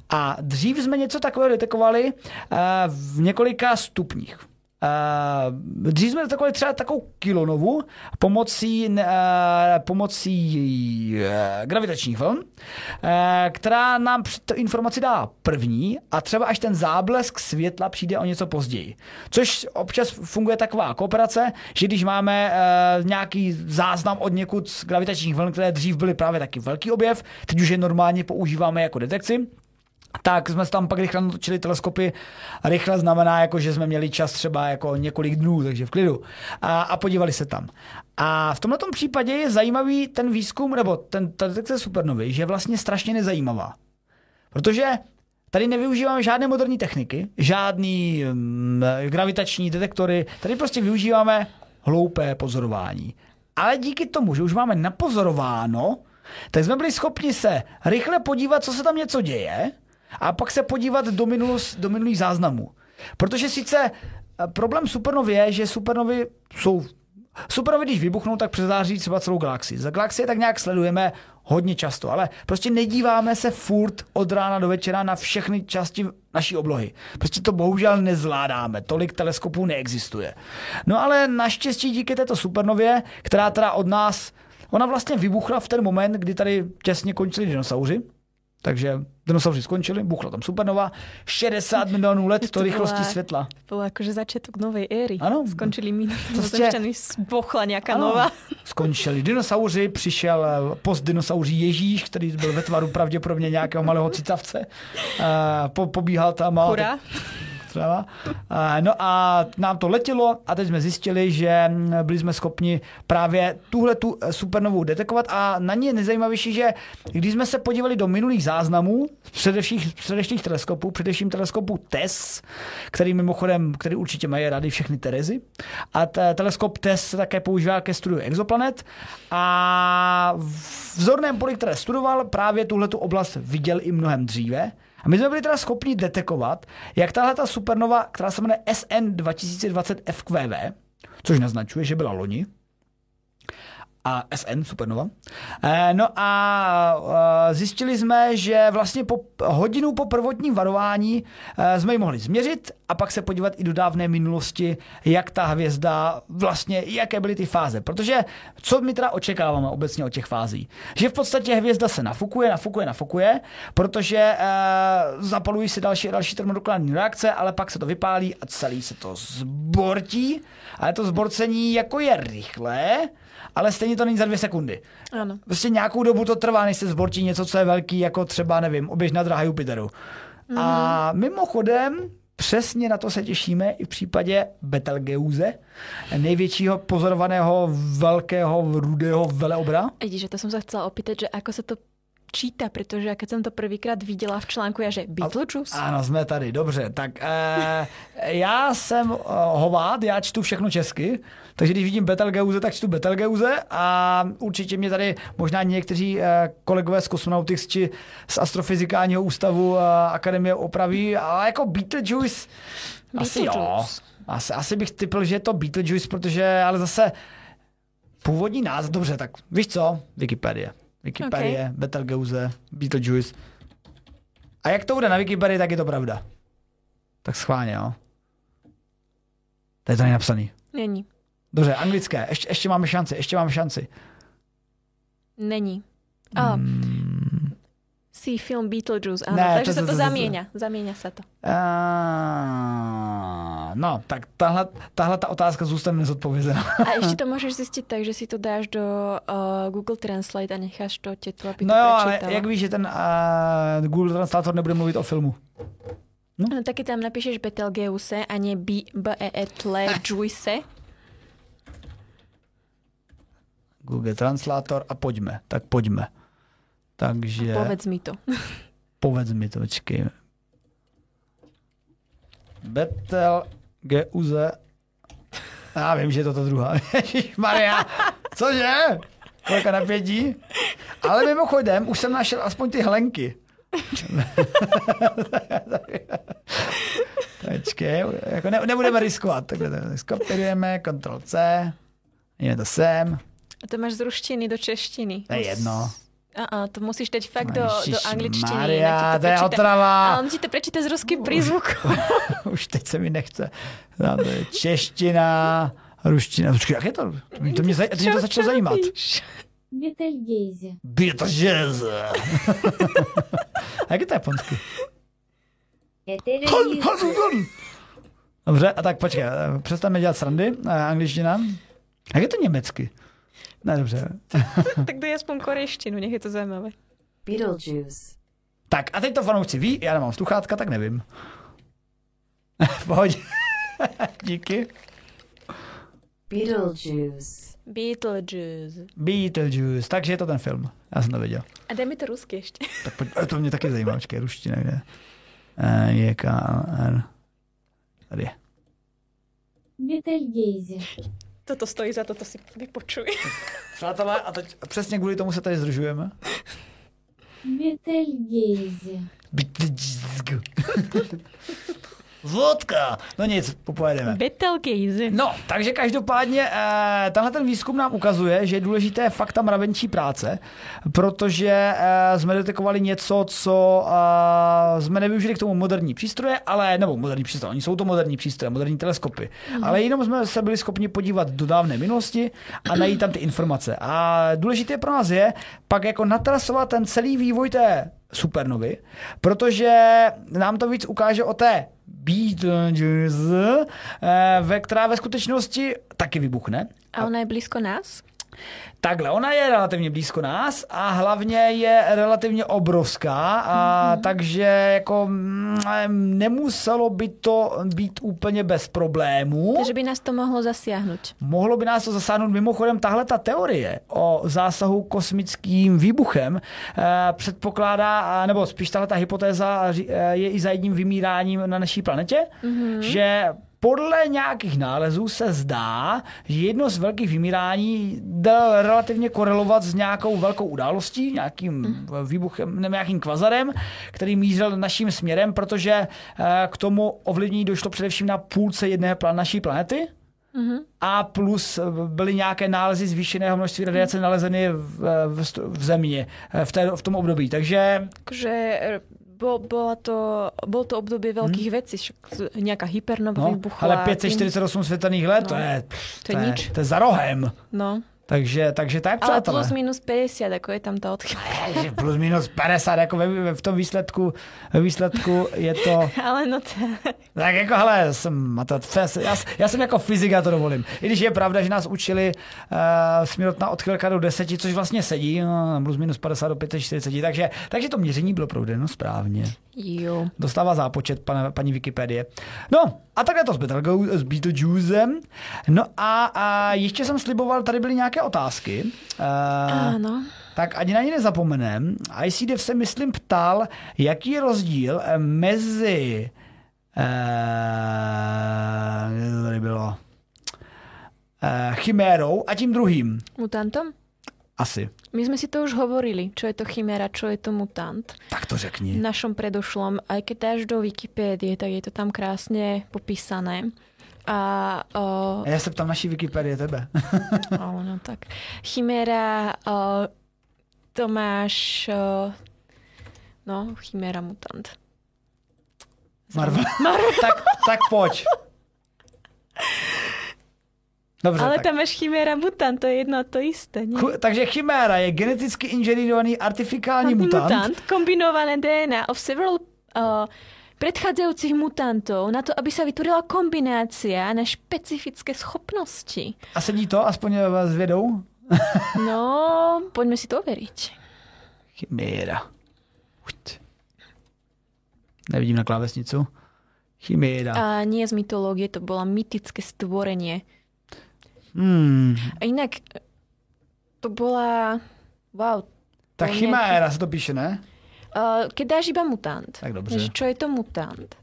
S1: A dřív jsme něco takového detekovali uh, v několika stupních. Uh, dřív jsme takovali třeba takovou kilonovu pomocí, uh, pomocí uh, gravitačních vln, uh, která nám tu informaci dá první a třeba až ten záblesk světla přijde o něco později. Což občas funguje taková kooperace, že když máme uh, nějaký záznam od někud z gravitačních vln, které dřív byly právě taky velký objev, teď už je normálně používáme jako detekci, tak jsme tam pak rychle natočili teleskopy. Rychle znamená, jako, že jsme měli čas třeba jako několik dnů, takže v klidu. A, a podívali se tam. A v tomto případě je zajímavý ten výzkum, nebo ten, ta detekce supernovy, že je vlastně strašně nezajímavá. Protože Tady nevyužíváme žádné moderní techniky, žádný um, gravitační detektory, tady prostě využíváme hloupé pozorování. Ale díky tomu, že už máme napozorováno, tak jsme byli schopni se rychle podívat, co se tam něco děje, a pak se podívat do, minulus, do minulých záznamů. Protože sice eh, problém supernovy je, že supernovy jsou Supernovy, když vybuchnou, tak přezáří třeba celou galaxii. Za galaxie tak nějak sledujeme hodně často, ale prostě nedíváme se furt od rána do večera na všechny části naší oblohy. Prostě to bohužel nezvládáme, tolik teleskopů neexistuje. No ale naštěstí díky této supernově, která teda od nás, ona vlastně vybuchla v ten moment, kdy tady těsně končili dinosauři, takže dinosauři skončili, buchla tam supernova, 60 milionů let to, to rychlosti byla, světla.
S2: To bylo jakože začátek nové éry.
S1: Ano.
S2: Skončili mi, prostě, zbochla nějaká ano. nová.
S1: Skončili dinosauři, přišel eh, postdinosauří Ježíš, který byl ve tvaru pravděpodobně nějakého malého cicavce. Uh, po, pobíhal tam.
S2: Hurá.
S1: Strava. No a nám to letělo a teď jsme zjistili, že byli jsme schopni právě tuhle tu supernovou detekovat a na ní je nejzajímavější, že když jsme se podívali do minulých záznamů předevších, předevších teleskopů, především teleskopu TESS, který mimochodem, který určitě mají rady všechny Terezy, a t- teleskop TESS se také používá ke studiu exoplanet a v vzorném poli, které studoval, právě tuhle tu oblast viděl i mnohem dříve. A my jsme byli teda schopni detekovat, jak tahle ta supernova, která se jmenuje SN 2020 FQV, což naznačuje, že byla loni, a SN supernova. Eh, no a zjistili jsme, že vlastně po hodinu po prvotním varování eh, jsme ji mohli změřit a pak se podívat i do dávné minulosti, jak ta hvězda vlastně, jaké byly ty fáze. Protože co my teda očekáváme obecně od těch fází? Že v podstatě hvězda se nafukuje, nafukuje, nafukuje, protože zapalují se další další termonukleární reakce, ale pak se to vypálí a celý se to zbortí. Ale to zborcení jako je rychlé, ale stejně to není za dvě sekundy.
S2: Ano.
S1: Prostě nějakou dobu to trvá, než se zborčí něco, co je velký, jako třeba, nevím, oběžná dráha Jupiteru. Mm. A mhm. mimochodem, Přesně na to se těšíme i v případě Betelgeuse, největšího pozorovaného velkého rudého veleobra.
S2: Vidíš, že to jsem se chcela opýtat, že ako se to číta, protože keď jsem to prvýkrát viděla v článku, je, že Beetlejuice.
S1: Ano, jsme tady, dobře. Tak eh, já jsem eh, hovád, já čtu všechno česky, takže když vidím Betelgeuse, tak čtu Betelgeuse a určitě mě tady možná někteří eh, kolegové z Cosmonautics či z Astrofyzikálního ústavu eh, Akademie opraví, ale jako Beetlejuice, asi jo. Asi, asi bych typil, že je to Beetlejuice, protože ale zase původní název, dobře, tak víš co? Wikipedie. Wikipedie, okay. Betelgeuse, Beetlejuice. A jak to bude na Wikipedii, tak je to pravda. Tak schválně, jo. To je tady napsaný.
S2: Není.
S1: Dobře, anglické. Ještě, ještě máme šanci, ještě máme šanci.
S2: Není. A hmm. si film Beetlejuice, ano, ne, takže to, se to, to, to zamieňa. Zamieňa se to. Uh,
S1: no, tak tahle, tahle ta otázka zůstane nezodpovězená.
S2: A ještě to můžeš zjistit tak, že si to dáš do uh, Google Translate a necháš to tětu, aby
S1: no
S2: to
S1: jo, ale jak víš, že ten uh, Google Translator nebude mluvit o filmu?
S2: No? no taky tam napíšeš Betelgeuse a ne B, B E E Tle Juice.
S1: Google Translator a pojďme. Tak pojďme. Takže...
S2: Povedz mi to.
S1: Povedz mi to, počkej. Betel Geuze. Já vím, že je to ta druhá. Maria, cože? Kolika napětí? Ale mimochodem, už jsem našel aspoň ty hlenky. Počkej, jako ne, nebudeme riskovat. Takhle skopirujeme, Ctrl C, jdeme to sem.
S2: A to máš z ruštiny do češtiny.
S1: To je jedno.
S2: A, a to musíš teď fakt do, do angličtiny.
S1: Maria, to je otrava.
S2: A on ti to prečíta s ruským prízvukom.
S1: Už teď se mi nechce. No, to je čeština, ruština. Počkej, jak je to? To mě, zaj- to, mě to začalo zajímat.
S3: Betelgeuse.
S1: Betelgeuse. jak je to japonsky? Dobře, a tak počkej, přestaňme dělat srandy, eh, angličtina. Jak je to německy? Ne, dobře.
S2: tak dej aspoň korejštinu, nech je to zajímavé.
S3: Beetlejuice.
S1: Tak a teď to fanoušci ví, já nemám sluchátka, tak nevím. Pohodě. Díky.
S3: Beetlejuice.
S2: Beetlejuice.
S1: Beetlejuice, takže je to ten film. Já jsem to viděl.
S2: A dej mi to rusky ještě.
S1: tak pojď, to mě taky zajímá, počkej, ruština kde. Uh, je K, R. Tady je.
S3: Betelgeuse.
S2: Toto stojí za to, to si vypočuj.
S1: Přátelé, a teď přesně kvůli tomu se tady zdržujeme.
S3: Betelgeuse.
S1: Vodka. No nic, popojedeme.
S2: Betelgeuse.
S1: No, takže každopádně eh, tenhle ten výzkum nám ukazuje, že je důležité fakta mravenčí práce, protože eh, jsme detekovali něco, co eh, jsme nevyužili k tomu moderní přístroje, ale nebo moderní přístroje, oni jsou to moderní přístroje, moderní teleskopy, mm. ale jenom jsme se byli schopni podívat do dávné minulosti a najít tam ty informace. A důležité pro nás je pak jako natrasovat ten celý vývoj té supernovy, protože nám to víc ukáže o té Betelgeuse, eh, ve, která ve skutečnosti taky vybuchne.
S2: A ona je blízko nás?
S1: Takhle, ona je relativně blízko nás a hlavně je relativně obrovská, a mm-hmm. takže jako mm, nemuselo by to být úplně bez problémů.
S2: Takže by nás to mohlo zasiahnuť.
S1: Mohlo by nás to zasáhnout. Mimochodem, tahle ta teorie o zásahu kosmickým výbuchem eh, předpokládá, nebo spíš tahle ta hypotéza eh, je i za jedním vymíráním na naší planetě, mm-hmm. že podle nějakých nálezů se zdá, že jedno z velkých vymírání dá relativně korelovat s nějakou velkou událostí, nějakým výbuchem nebo nějakým kvazarem, který mířil naším směrem, protože eh, k tomu ovlivnění došlo především na půlce jedné naší planety. Mm-hmm. A plus byly nějaké nálezy zvýšeného množství radiace nalezeny v, v, v země eh, v, té, v tom období. Takže...
S2: Takže bo, bola to, bol to obdobie veľkých hmm. vecí, nejaká hypernova
S1: no,
S2: vybuchla.
S1: Ale 548 světelných let, no, to je,
S2: to je, nič.
S1: To je za rohem.
S2: No.
S1: Takže, takže tak,
S2: Ale
S1: přátelé.
S2: plus minus 50, jako je tam ta odchylka.
S1: plus minus 50, jako ve, v tom výsledku, ve výsledku je to...
S2: Ale no to...
S1: Tak jako, hele, jsem, já, já jsem jako fyzik, já to dovolím. I když je pravda, že nás učili uh, směrotná odchylka do 10, což vlastně sedí, no, plus minus 50 do 45, takže, takže to měření bylo provedeno správně.
S2: Jo.
S1: Dostává zápočet pana, paní Wikipedie. No, a takhle to s, Betelgeuse, s Beetlejuicem. No a, a ještě jsem sliboval, tady byly nějaké otázky.
S2: Uh, ano.
S1: Tak ani na ně nezapomenem. ICDF se, myslím, ptal, jaký je rozdíl eh, mezi uh, tady bylo uh, chimérou a tím druhým.
S2: Mutantom?
S1: Asi.
S2: My sme si to už hovorili, čo je to chiméra, čo je to mutant.
S1: Tak to řekni.
S2: V našom predošlom, aj keď dáš do Wikipédie, tak je to tam krásne popísané. A,
S1: uh, Já se ptám naší Wikipedie tebe.
S2: oh, no tak. Chiméra, uh, to máš, uh, no, chiméra mutant.
S1: Marvel. Marvel. tak, tak pojď.
S2: Dobře, Ale tak. tam máš chiméra mutant, to je jedno to isté. Nie?
S1: takže chiméra je geneticky inženýrovaný artifikální mutant. mutant.
S2: Kombinované DNA of several uh, predchádzajúcich mutantov na to, aby sa vytvorila kombinácia na špecifické schopnosti.
S1: A sedí to aspoň s vědou?
S2: no, poďme si to overiť.
S1: Chiméra. Nevidím na klávesnicu. Chiméra.
S2: A nie z mytológie, to bola mytické stvorenie
S1: Hmm.
S2: A inak to bola... Wow.
S1: Tak chiméra se to píše, ne?
S2: Uh, keď dáš iba mutant.
S1: Tak dobře.
S2: Že čo je to mutant?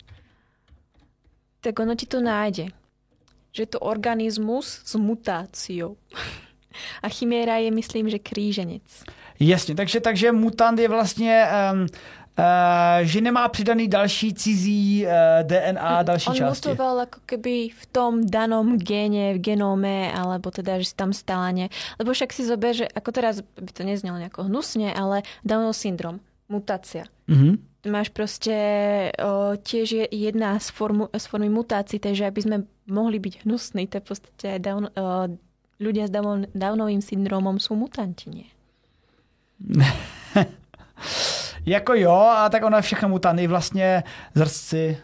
S2: Tak ono ti to nájde. Že je to organismus s mutáciou. A chiméra je, myslím, že kríženec.
S1: Jasně, takže, takže mutant je vlastně um, Uh, že nemá přidaný další cizí uh, eh, DNA, další
S2: On
S1: části.
S2: On mutoval ako keby v tom danom géne, v genóme, alebo teda, že si tam stáne. Lebo však si zober, že ako teraz by to neznelo nejako hnusne, ale Downov syndrom, mutácia.
S1: Mm-hmm.
S2: Máš proste, o, tiež je jedna z, formu, z formy mutácií, takže aby sme mohli byť hnusní, to je v podstate down, o, ľudia s Down, Downovým syndromom sú mutanti, nie?
S1: Jako jo, a tak ona všechno mutanty, vlastně zrstci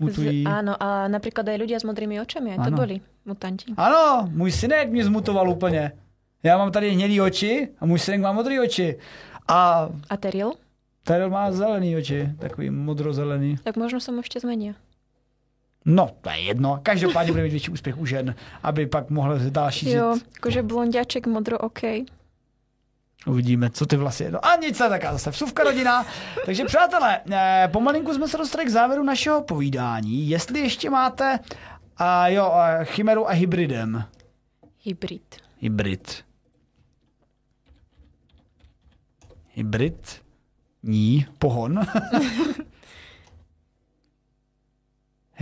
S1: mutují.
S2: Z, áno, a například aj ľudia s modrými očami, aj to byli mutanti.
S1: Ano, můj synek mě zmutoval úplně. Já mám tady hnědý oči a můj synek má modré oči. A,
S2: a Teril?
S1: Teril má zelený oči, takový modrozelený.
S2: Tak možno jsem ještě změnil.
S1: No, to je jedno. Každopádně bude mít větší úspěch u žen, aby pak mohl další
S2: Jo, jakože blondiaček modro, OK.
S1: Uvidíme, co ty vlasy. No a nic, taká zase vsuvka rodina. Takže přátelé, eh, pomalinku jsme se dostali k závěru našeho povídání. Jestli ještě máte a jo, chimeru a hybridem.
S2: Hybrid.
S1: Hybrid. Hybrid. Ní. Pohon.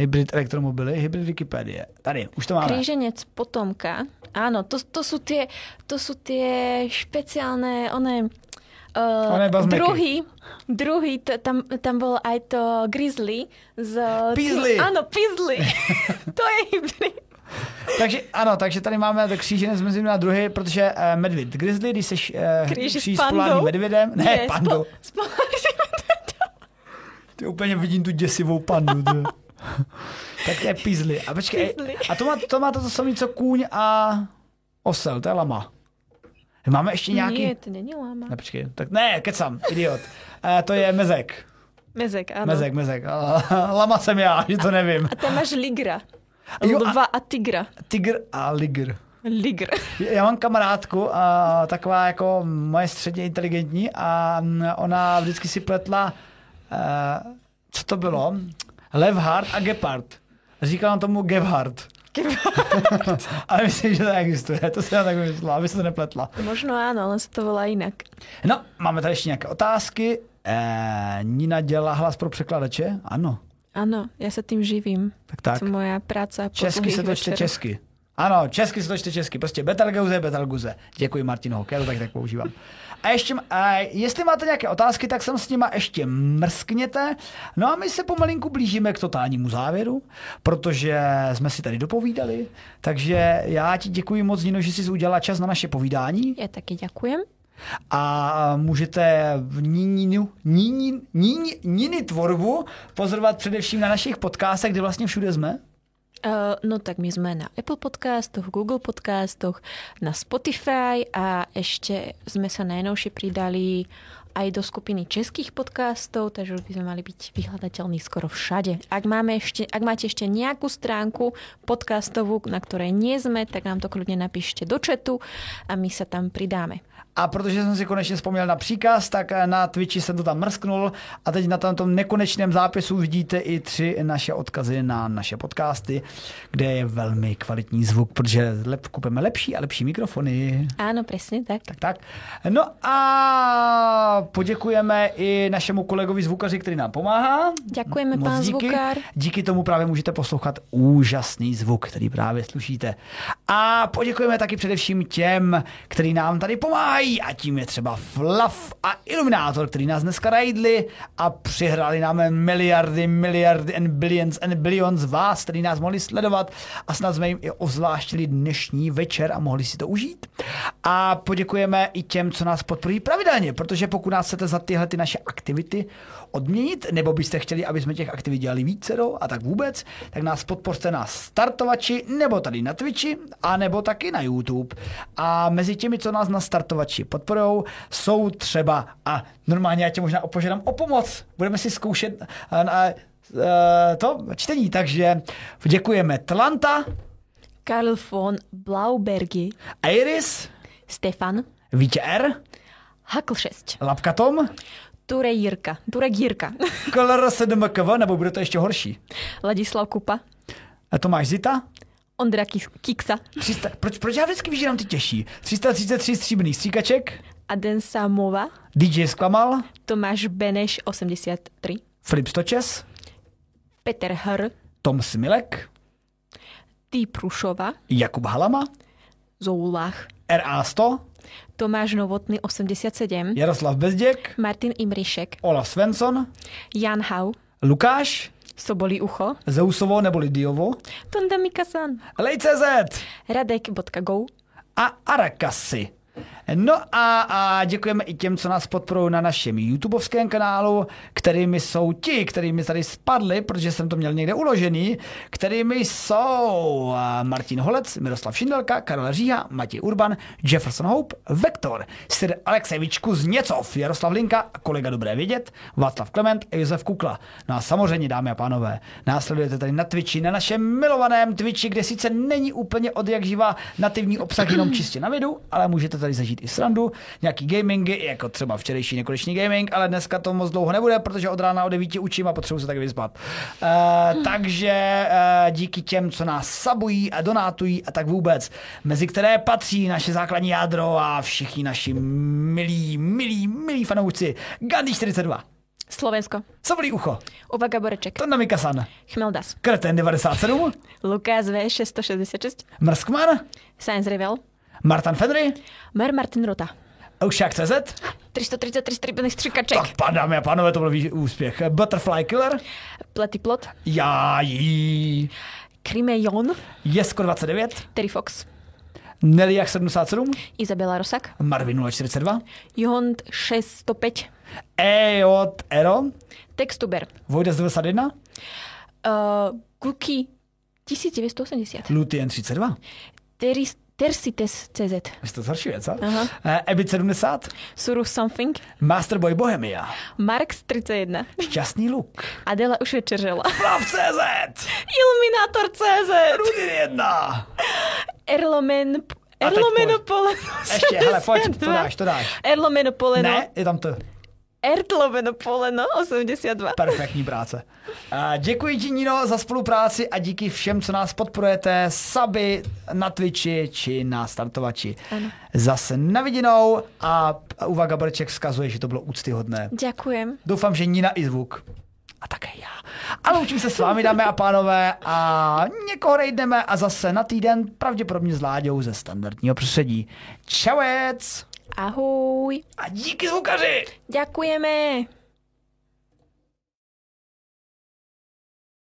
S1: Hybrid elektromobily, hybrid Wikipedie. Tady, už to máme.
S2: Kríženec potomka. Áno, to, to sú tie, to sú tie špeciálne, one, uh,
S1: One
S2: druhý, druhý, t- tam, tam bol aj to Grizzly z...
S1: Pizly.
S2: Áno, Pizly. to je hybrid.
S1: Takže ano, takže tady máme tak kříženec mezi nimi a druhý, protože uh, medvěd grizzly, když seš uh,
S2: Kříž s
S1: kříž s
S2: pandou.
S1: polárním medvědem, ne,
S2: Ne,
S1: pandou.
S2: Spol, spol,
S1: Ty úplně vidím tu děsivou pandu. Tak to je pizly. A počkej,
S2: Pizly.
S1: a to má, to má to samé, co kůň a osel, to je lama. Máme ještě nějaký...
S2: Nie, to není lama.
S1: Ne, počkej, tak ne, kecam, idiot. Uh, to je mezek.
S2: Mezek, áno.
S1: Mezek, mezek. Lama jsem já, že to nevím.
S2: A tam máš ligra.
S1: Jo, a-
S2: Lva a tigra.
S1: Tigr a ligr.
S2: Ligr.
S1: Já mám kamarádku, a taková jako moje středně inteligentní a ona vždycky si pletla, uh, co to bylo? Levhard a Gepard. Říkala tomu Gevhard. Ale myslím, že to existuje. To se já tak myslela, aby se to nepletla.
S2: Možno áno, ale sa to volá inak.
S1: No, máme tady ještě nějaké otázky. Eh, Nina dělá hlas pro překladače? Ano.
S2: Áno, ja sa tým živím.
S1: Tak tak.
S2: To je moja práca po
S1: Česky se to čte česky. Ano, česky se to čte česky. Prostě Betelgeuze, Betelguze. Děkuji Martin Hok, já to tak, tak používám. A ještě, a jestli máte nějaké otázky, tak sem s nima ještě mrskněte. No a my se pomalinku blížíme k totálnímu závěru, protože jsme si tady dopovídali. Takže já ti děkuji moc, Nino, že jsi udělala čas na naše povídání.
S2: Ja taky ďakujem.
S1: A můžete v Níninu, Níni, Níni, Nini tvorbu pozorovat především na našich podcastech, kde vlastně všude jsme.
S2: Uh, no tak my sme na Apple podcastoch, Google podcastoch, na Spotify a ešte sme sa najnovšie pridali aj do skupiny českých podcastov, takže už by sme mali byť vyhľadateľní skoro všade. Ak, máme ešte, ak máte ešte nejakú stránku podcastovú, na ktorej nie tak nám to kľudne napíšte do chatu a my sa tam pridáme.
S1: A protože jsem si konečně vzpomněl na příkaz, tak na Twitchi jsem to tam mrsknul a teď na tomto nekonečném zápisu vidíte i tři naše odkazy na naše podcasty, kde je velmi kvalitní zvuk, protože lep, kupujeme lepší a lepší mikrofony.
S2: Áno, presne tak.
S1: Tak, tak. No a poděkujeme i našemu kolegovi zvukaři, který nám pomáhá.
S2: Ďakujeme,
S1: Moc
S2: pán
S1: díky.
S2: zvukár.
S1: Díky tomu právě můžete poslouchat úžasný zvuk, který právě slyšíte. A poděkujeme taky především těm, kteří nám tady pomáhají. A tím je třeba Flav a Iluminátor, který nás dneska rajdli a přihrali nám miliardy, miliardy and billions and billions vás, který nás mohli sledovat a snad jsme jim i ozvláštili dnešní večer a mohli si to užít. A poděkujeme i těm, co nás podporují pravidelně, protože pokud nás chcete za tyhle ty naše aktivity odměnit, nebo byste chtěli, aby jsme těch aktivit dělali více a tak vůbec, tak nás podpořte na startovači, nebo tady na Twitchi, a nebo taky na YouTube. A mezi těmi, co nás na startovači podporou, jsou třeba, a normálně já tě možná opožádám o pomoc, budeme si zkoušet a, a, a, to čtení, takže děkujeme Tlanta,
S2: Karl von Blaubergi,
S1: Iris,
S2: Stefan,
S1: Vítě R,
S2: Hakl 6,
S1: Lapkatom,
S2: Ture Jirka,
S1: Kolor 7KV, nebo bude to ještě horší.
S2: Ladislav Kupa,
S1: A Tomáš Zita,
S2: Ondra Kiksa,
S1: 300, proč, proč já vždycky vybírám ty těžší? 333 stříbrných stříkaček,
S2: Aden Samova,
S1: DJ Zklamal,
S2: Tomáš Beneš 83,
S1: Filip Stočes,
S2: Peter Hr,
S1: Tom Smilek,
S2: Ty Prušova,
S1: Jakub Halama,
S2: Zoulach,
S1: RA100,
S2: Tomáš Novotný 87,
S1: Jaroslav Bezděk,
S2: Martin Imrišek,
S1: Olaf Svensson,
S2: Jan Hau,
S1: Lukáš,
S2: Sobolí ucho,
S1: Zeusovo neboli Diovo,
S2: Tonda Mikasan,
S1: Lej.cz
S2: Radek.go,
S1: a Arakasi. No a, a děkujeme i těm, co nás podporují na našem YouTubeovském kanálu, kterými jsou ti, kterými tady spadli, protože jsem to měl někde uložený, kterými jsou Martin Holec, Miroslav Šindelka, Karel Říha, Matěj Urban, Jefferson Hope, Vektor, Sir Alexejevič Kuzněcov, Jaroslav Linka, kolega Dobré vědět, Václav Klement a Josef Kukla. No a samozřejmě, dámy a pánové, následujete tady na Twitchi, na našem milovaném Twitchi, kde sice není úplně od jak nativní obsah jenom čistě na videu, ale můžete tady zažít mít i srandu, nějaký gamingy, jako třeba včerejší nekonečný gaming, ale dneska to moc dlouho nebude, protože od rána od 9 učím a potřebuji se taky vyspat. Uh, takže uh, díky těm, co nás sabují a donátují a tak vůbec, mezi které patří naše základní jádro a všichni naši milí, milí, milí fanoušci. Gandhi 42.
S2: Slovensko.
S1: Soblí ucho.
S2: Uvaga Boreček.
S1: Tonna Mikasan.
S2: Chmeldas.
S1: Kreten 97.
S2: Lukáš V 666.
S1: Mrskman.
S2: Science Revel.
S1: Martin Fenry.
S2: Mer Martin Ruta.
S1: Oušák CZ.
S2: 333 stříbrných stříkaček.
S1: Tak pan, dámy a pánové, to byl úspěch. Butterfly Killer.
S2: Pletiplot.
S1: Jájí.
S2: Krimejon.
S1: Jesko 29.
S2: Terry Fox.
S1: Neliach 77.
S2: Izabela Rosak.
S1: Marvin 042.
S2: Jont 605.
S1: EJ Ero.
S2: Textuber.
S1: Vojdes 91.
S2: Uh, Guki 1980.
S1: Lutien 32.
S2: Teris, Tersites CZ.
S1: Vy jste to zhoršuje, co?
S2: Aha.
S1: Ebit 70.
S2: Surus Something.
S1: Masterboy Bohemia.
S2: Marx 31.
S1: Šťastný luk.
S2: Adela už večeřela.
S1: Plav CZ.
S2: Iluminátor CZ.
S1: Rudin 1.
S2: Erlomen... Erlomenopole.
S1: Ještě, hele, pojď, to dáš, to dáš.
S2: Erlomenopole.
S1: Ne, je tam to.
S2: Ertlomenopole, no, 82.
S1: Perfektní práce. A děkuji ti, Nino, za spolupráci a díky všem, co nás podporujete, saby na Twitchi či na startovači.
S2: Ano.
S1: Zase na viděnou a Uva Gaborček vzkazuje, že to bylo úctyhodné.
S2: Ďakujem.
S1: Doufám, že Nina i zvuk. A také já. A loučím se s vámi, dámy a pánové, a někoho rejdeme a zase na týden pravděpodobně s Láďou ze standardního prostředí. Čauec!
S2: Ahoj.
S1: A díky zvukaři!
S2: Ďakujeme.